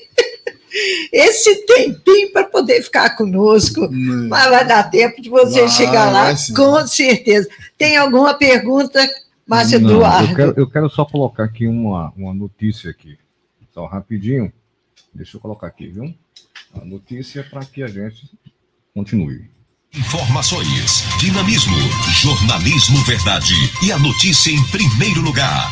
esse tempinho para poder ficar conosco. Hum. Mas vai dar tempo de você vai, chegar lá, com certeza. Tem alguma pergunta, Márcio Eduardo? Eu quero, eu quero só colocar aqui uma, uma notícia aqui. Só rapidinho. Deixa eu colocar aqui, viu? A notícia para que a gente continue. Informações, dinamismo, jornalismo verdade e a notícia em primeiro lugar.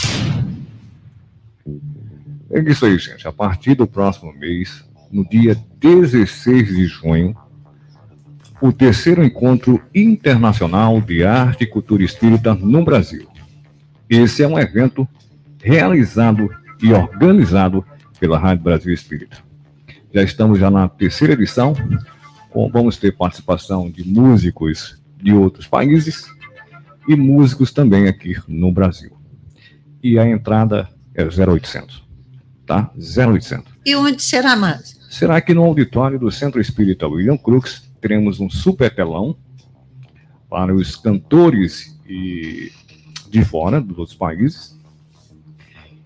É isso aí, gente. A partir do próximo mês, no dia 16 de junho, o terceiro encontro internacional de arte e cultura espírita no Brasil. Esse é um evento realizado e organizado pela Rádio Brasil Espírita. Já estamos já na terceira edição, vamos ter participação de músicos de outros países e músicos também aqui no Brasil. E a entrada é 0800, tá? 0800. E onde será mais? será que no auditório do Centro Espírita William Crux teremos um super telão para os cantores e de fora, dos outros países,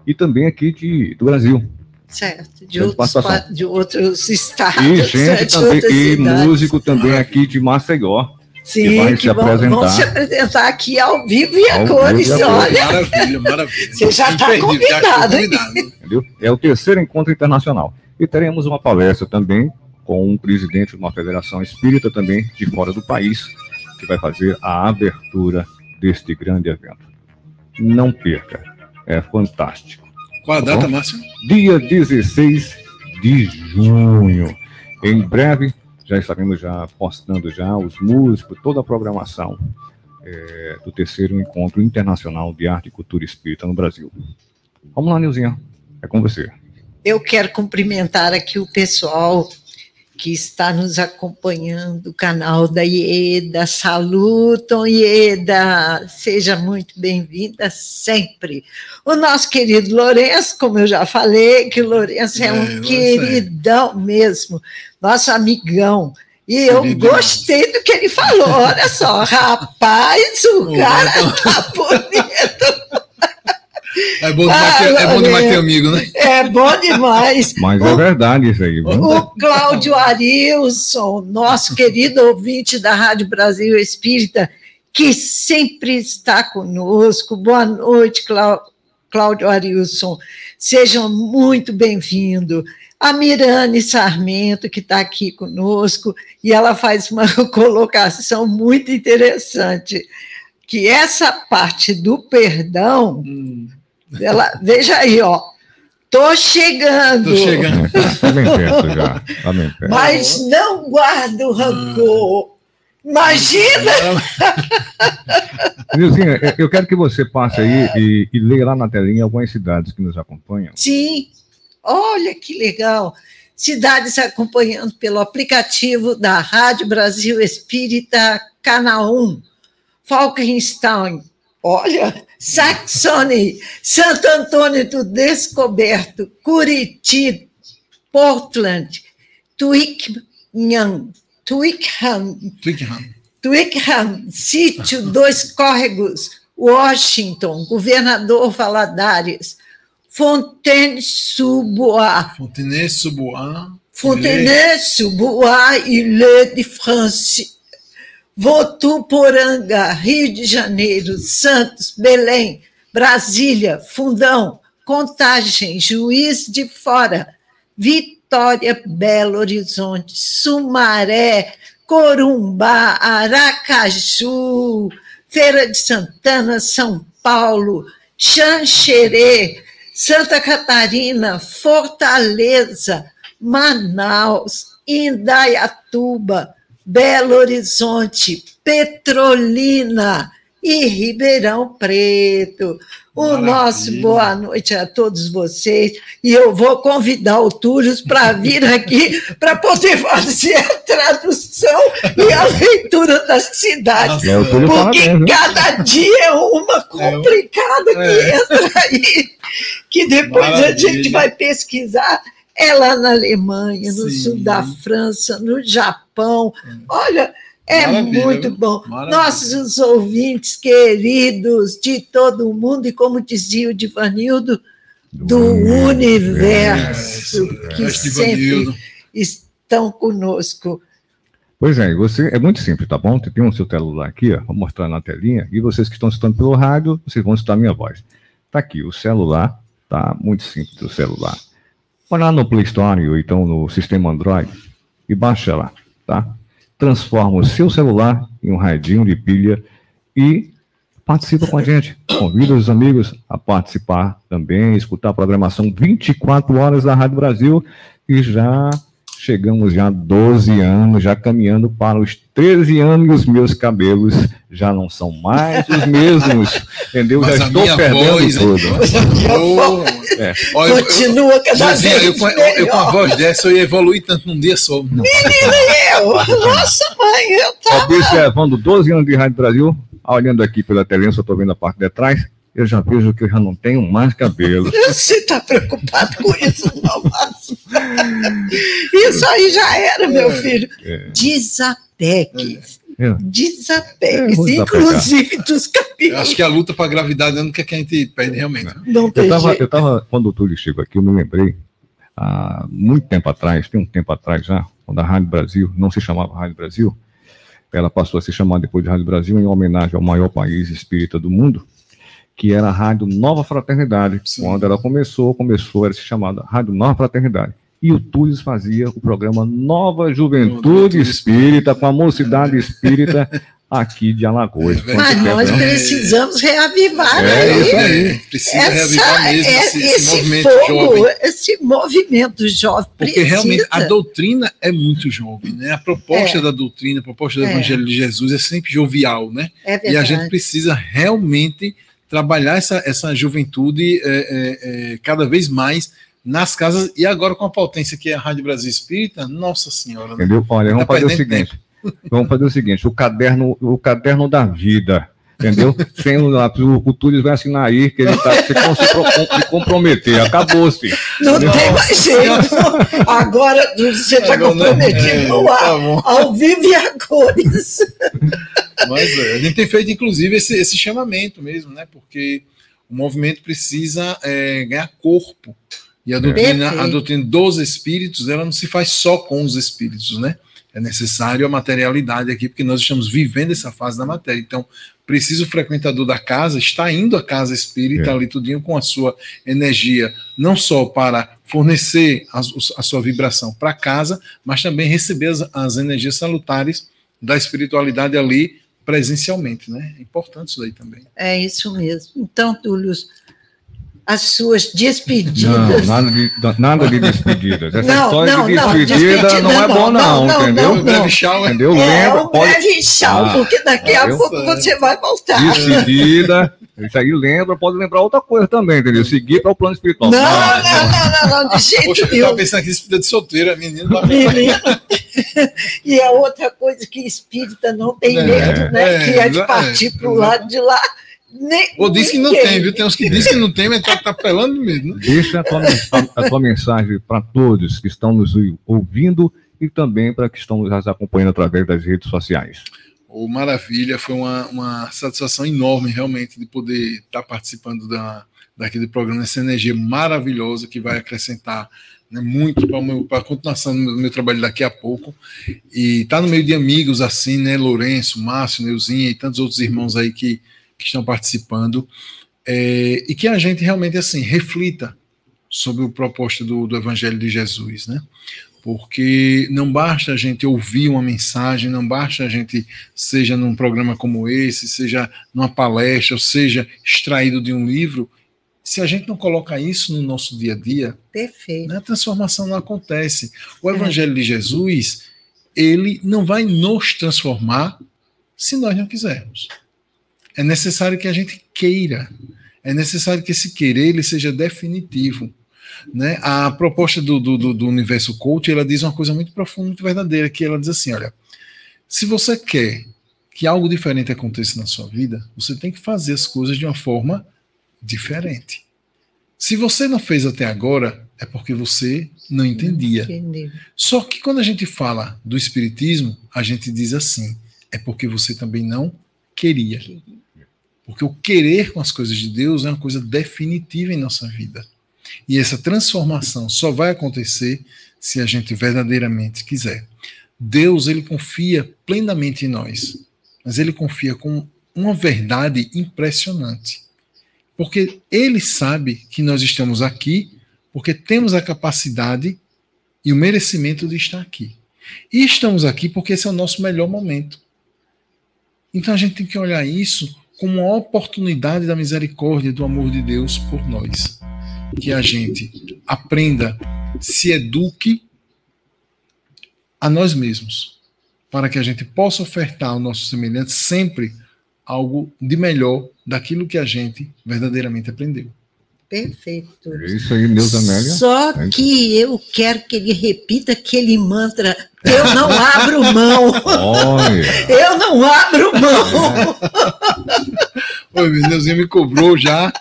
e também aqui de, do Brasil. Certo, de, outros, de outros estados. E gente também, e músico também aqui de Maceió. Sim, que, vai que se vão, apresentar. vão se apresentar aqui ao vivo e a cores, olha. Maravilha, maravilha. Você já está convidado. Entendeu? É o terceiro encontro internacional. E teremos uma palestra também com um presidente de uma federação espírita também de fora do país, que vai fazer a abertura deste grande evento. Não perca, é fantástico. Qual a tá data, Márcio? Dia 16 de junho. Em breve já estaremos já postando já os músicos, toda a programação é, do terceiro encontro internacional de arte e cultura espírita no Brasil. Vamos lá, Nilzinha, é com você. Eu quero cumprimentar aqui o pessoal que está nos acompanhando, o canal da IEDA. Salutam, IEDA! Seja muito bem-vinda sempre. O nosso querido Lourenço, como eu já falei, que o Lourenço é, é um queridão sei. mesmo, nosso amigão. E eu gostei do que ele falou. Olha só, rapaz, o cara tá bonito. É bom, demais, ah, ter, é bom demais ter amigo, né? É bom demais. Mas é o, é verdade isso aí. Viu? O Cláudio Arilson, nosso querido ouvinte da Rádio Brasil Espírita, que sempre está conosco. Boa noite, Cláudio Arilson. Sejam muito bem-vindos. A Mirane Sarmento, que está aqui conosco, e ela faz uma colocação muito interessante, que essa parte do perdão hum ela, veja aí, ó. Tô chegando. Tô chegando. Tá bem perto já. Tá bem perto. Mas não guardo rancor. Imagina! Nilzinha, eu quero que você passe aí e, e leia lá na telinha algumas cidades que nos acompanham. Sim. Olha que legal. Cidades acompanhando pelo aplicativo da Rádio Brasil Espírita, Canal 1. Falkenstein, Olha, Saxony, Santo Antônio do Descoberto, Curitiba, Portland, Twickenham, Twickenham, Twickenham, Twickenham, Sítio Dois Córregos, Washington, Governador Valadares, Fontaine-sous-Bois, Fontaine-sous-Bois, Fontaine-sous-Bois, Ile de France, Votuporanga, Rio de Janeiro, Santos, Belém, Brasília, Fundão, Contagem, Juiz de Fora, Vitória, Belo Horizonte, Sumaré, Corumbá, Aracaju, Feira de Santana, São Paulo, Xanxerê, Santa Catarina, Fortaleza, Manaus, Indaiatuba, Belo Horizonte, Petrolina e Ribeirão Preto. O Maravilha. nosso boa noite a todos vocês. E eu vou convidar o Túlio para vir aqui para poder fazer a tradução e a leitura das cidades. É, porque cada dia é uma complicada que é. entra aí, que depois Maravilha. a gente vai pesquisar é lá na Alemanha, no Sim. sul da França, no Japão. Olha, é Maravilha, muito bom. Maravilha. Nossos ouvintes queridos de todo o mundo, e como dizia o Divanildo, do, do universo, universo, que sempre estão conosco. Pois é, você é muito simples, tá bom? Tem um seu celular aqui, ó, vou mostrar na telinha, e vocês que estão escutando pelo rádio, vocês vão escutar a minha voz. Tá aqui, o celular, tá muito simples o celular. Vai lá no Play Store ou então no sistema Android e baixa lá, tá? Transforma o seu celular em um radinho de pilha e participa com a gente. Convida os amigos a participar também, escutar a programação 24 horas da Rádio Brasil e já chegamos já a 12 anos, já caminhando para os 13 anos e os meus cabelos já não são mais os mesmos, entendeu? Mas já estou perdendo voz, tudo. é. Olha, Continua eu, cada eu, vez eu, eu, eu, com a voz dessa eu ia evoluir tanto num dia só. Menina, eu! Nossa, mãe, eu tava... Observando 12 anos de Rádio Brasil, olhando aqui pela telinha, só estou vendo a parte de trás, eu já vejo que eu já não tenho mais cabelo. Você está preocupado com isso, não, Márcio? Isso aí já era, meu é, filho. É. Desapegue. É. Desapegue-se, é, inclusive dos capiões. Acho que a luta para a gravidade não quer que a gente perde realmente. Não, tem eu tava, eu tava, quando o Túlio chegou aqui, eu me lembrei, há muito tempo atrás, tem um tempo atrás já, quando a Rádio Brasil não se chamava Rádio Brasil, ela passou a se chamar depois de Rádio Brasil em homenagem ao maior país espírita do mundo, que era a Rádio Nova Fraternidade. Sim. Quando ela começou, começou a ser chamada Rádio Nova Fraternidade. E o Tunes fazia o programa Nova Juventude Espírita, com a Mocidade Espírita aqui de Alagoas. Mas nós precisamos reavivar é, aí. Isso aí. Precisa essa, reavivar mesmo é, esse, esse, movimento fogo, jovem. Esse movimento jovem. Porque precisa. realmente a doutrina é muito jovem, né? A proposta é. da doutrina, a proposta do é. Evangelho de Jesus é sempre jovial, né? É e a gente precisa realmente trabalhar essa, essa juventude é, é, é, cada vez mais nas casas e agora com a potência que é a Rádio Brasil Espírita, nossa senhora. Né? Entendeu? Olha, vamos tá fazer o seguinte. Tempo. Vamos fazer o seguinte: o caderno, o caderno da vida. Entendeu? Sem o lápis, o, o Túlio vai assinar aí que ele está se, se comprometer. Acabou-se. Não tem mais jeito. Agora você está comprometido é, no ar, tá ao vivo e a cores. Mas é, a gente tem feito, inclusive, esse, esse chamamento mesmo, né? Porque o movimento precisa é, ganhar corpo. E a doutrina, a doutrina dos espíritos, ela não se faz só com os espíritos, né? é necessário a materialidade aqui, porque nós estamos vivendo essa fase da matéria. Então, precisa o frequentador da casa estar indo à casa espírita é. ali tudinho com a sua energia, não só para fornecer a, a sua vibração para casa, mas também receber as, as energias salutares da espiritualidade ali presencialmente, né? É importante isso aí também. É isso mesmo. Então, Túlio, as suas despedidas. Não, nada de, nada de despedidas. Essa não, história não, de despedida, despedida não, é bom, não, não entendeu? Não, breve tchau, entendeu? É Lembra, um pode... breve ah, porque daqui a pouco sei. você vai voltar. Despedida. Isso aí lembra, pode lembrar outra coisa também, entendeu? Seguir para o plano espiritual. Não, não, não, não, não, de jeito Poxa, nenhum. Eu estava pensando aqui, despedida de solteira, menino. Menino. e a outra coisa que espírita não tem é, medo, né? É, que é de partir é, para o lado de lá nem, Ou diz que não tem, viu? Tem uns que dizem que não tem, mas tá, tá pelando mesmo. Né? Deixa a tua, a, a tua mensagem para todos que estão nos ouvindo e também para que estão nos acompanhando através das redes sociais. Oh, maravilha, foi uma, uma satisfação enorme realmente de poder estar tá participando da, daquele programa, essa energia maravilhosa que vai acrescentar né, muito para a continuação do meu, trabalho daqui a pouco. E tá no meio de amigos assim, né? Lourenço, Márcio, Neuzinha e tantos outros irmãos aí que que estão participando, é, e que a gente realmente assim reflita sobre o propósito do, do Evangelho de Jesus, né? Porque não basta a gente ouvir uma mensagem, não basta a gente, seja num programa como esse, seja numa palestra, ou seja extraído de um livro, se a gente não coloca isso no nosso dia a dia. Né, a transformação não acontece. O é. Evangelho é. de Jesus, ele não vai nos transformar se nós não quisermos. É necessário que a gente queira. É necessário que esse querer ele seja definitivo. Né? A proposta do, do, do universo coach ela diz uma coisa muito profunda, muito verdadeira, que ela diz assim: olha, se você quer que algo diferente aconteça na sua vida, você tem que fazer as coisas de uma forma diferente. Se você não fez até agora, é porque você não entendia. Entendi. Só que quando a gente fala do espiritismo, a gente diz assim: é porque você também não queria. Porque o querer com as coisas de Deus é uma coisa definitiva em nossa vida. E essa transformação só vai acontecer se a gente verdadeiramente quiser. Deus, ele confia plenamente em nós, mas ele confia com uma verdade impressionante. Porque ele sabe que nós estamos aqui porque temos a capacidade e o merecimento de estar aqui. E estamos aqui porque esse é o nosso melhor momento. Então a gente tem que olhar isso como uma oportunidade da misericórdia do amor de Deus por nós. Que a gente aprenda, se eduque a nós mesmos, para que a gente possa ofertar ao nosso semelhante sempre algo de melhor daquilo que a gente verdadeiramente aprendeu. Perfeito. É isso aí, Deus Amélia. Só é que eu quero que ele repita aquele mantra. Eu não abro mão. Olha. Eu não abro mão. Oi, meu Deusinho me cobrou já.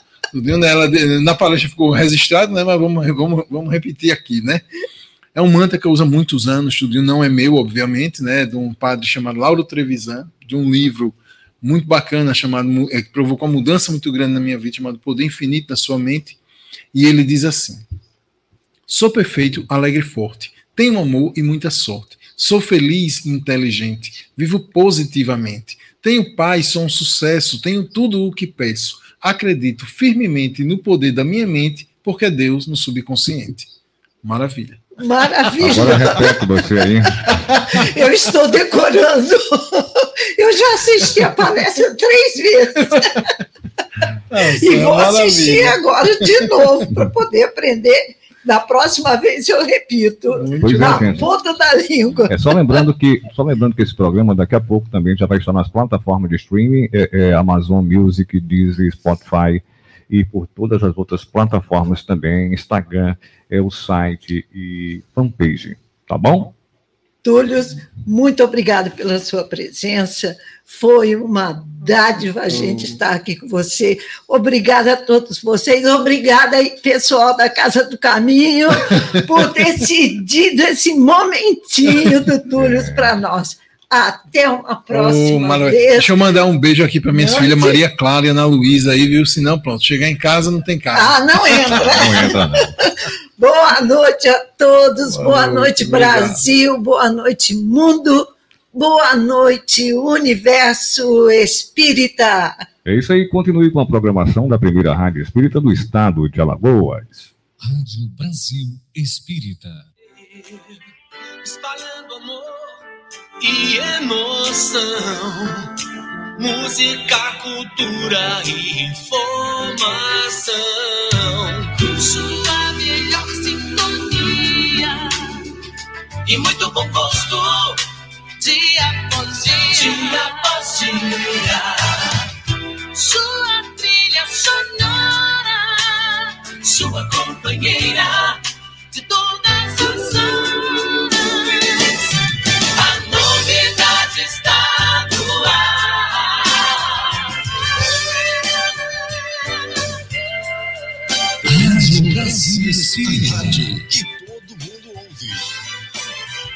Ela, na palestra ficou registrado, né? Mas vamos, vamos, vamos repetir aqui, né? É um mantra que eu uso há muitos anos, estudo não é meu, obviamente, né? De um padre chamado Lauro Trevisan, de um livro muito bacana chamado é, que provocou uma mudança muito grande na minha vida, chamado Poder Infinito da Sua Mente. E ele diz assim: Sou perfeito, alegre e forte. Tenho amor e muita sorte. Sou feliz e inteligente. Vivo positivamente. Tenho paz, sou um sucesso. Tenho tudo o que peço. Acredito firmemente no poder da minha mente, porque é Deus no subconsciente. Maravilha. Maravilha. Agora repete você aí. Eu estou decorando. Eu já assisti a palestra três vezes. Nossa, e vou assistir agora de novo para poder aprender. Da próxima vez eu repito. Pois na é, ponta da língua. É só lembrando que só lembrando que esse programa daqui a pouco também já vai estar nas plataformas de streaming, é, é Amazon Music, Deezer, Spotify e por todas as outras plataformas também, Instagram, é o site e fanpage, tá bom? Túlio, muito obrigado pela sua presença. Foi uma dádiva a gente oh. estar aqui com você. Obrigada a todos vocês. Obrigada aí, pessoal da Casa do Caminho, por ter cedido esse momentinho do Túlio para nós. Até uma próxima vez. Deixa eu mandar um beijo aqui para minhas filhas Maria Clara e Ana Luísa aí, viu? Senão, pronto, chegar em casa não tem casa. Ah, não entra. não entra, não. Boa noite a todos, boa, boa noite, Brasil, boa noite, mundo, boa noite, universo espírita. É isso aí, continue com a programação da primeira Rádio Espírita do Estado de Alagoas. Rádio Brasil Espírita. Espalhando amor e emoção. Música, cultura e informação. Sua melhor sintonia e muito bom gosto. Dia após dia, dia após dia. Sua trilha sonora, sua companheira de todas as horas. Brasil Espírito.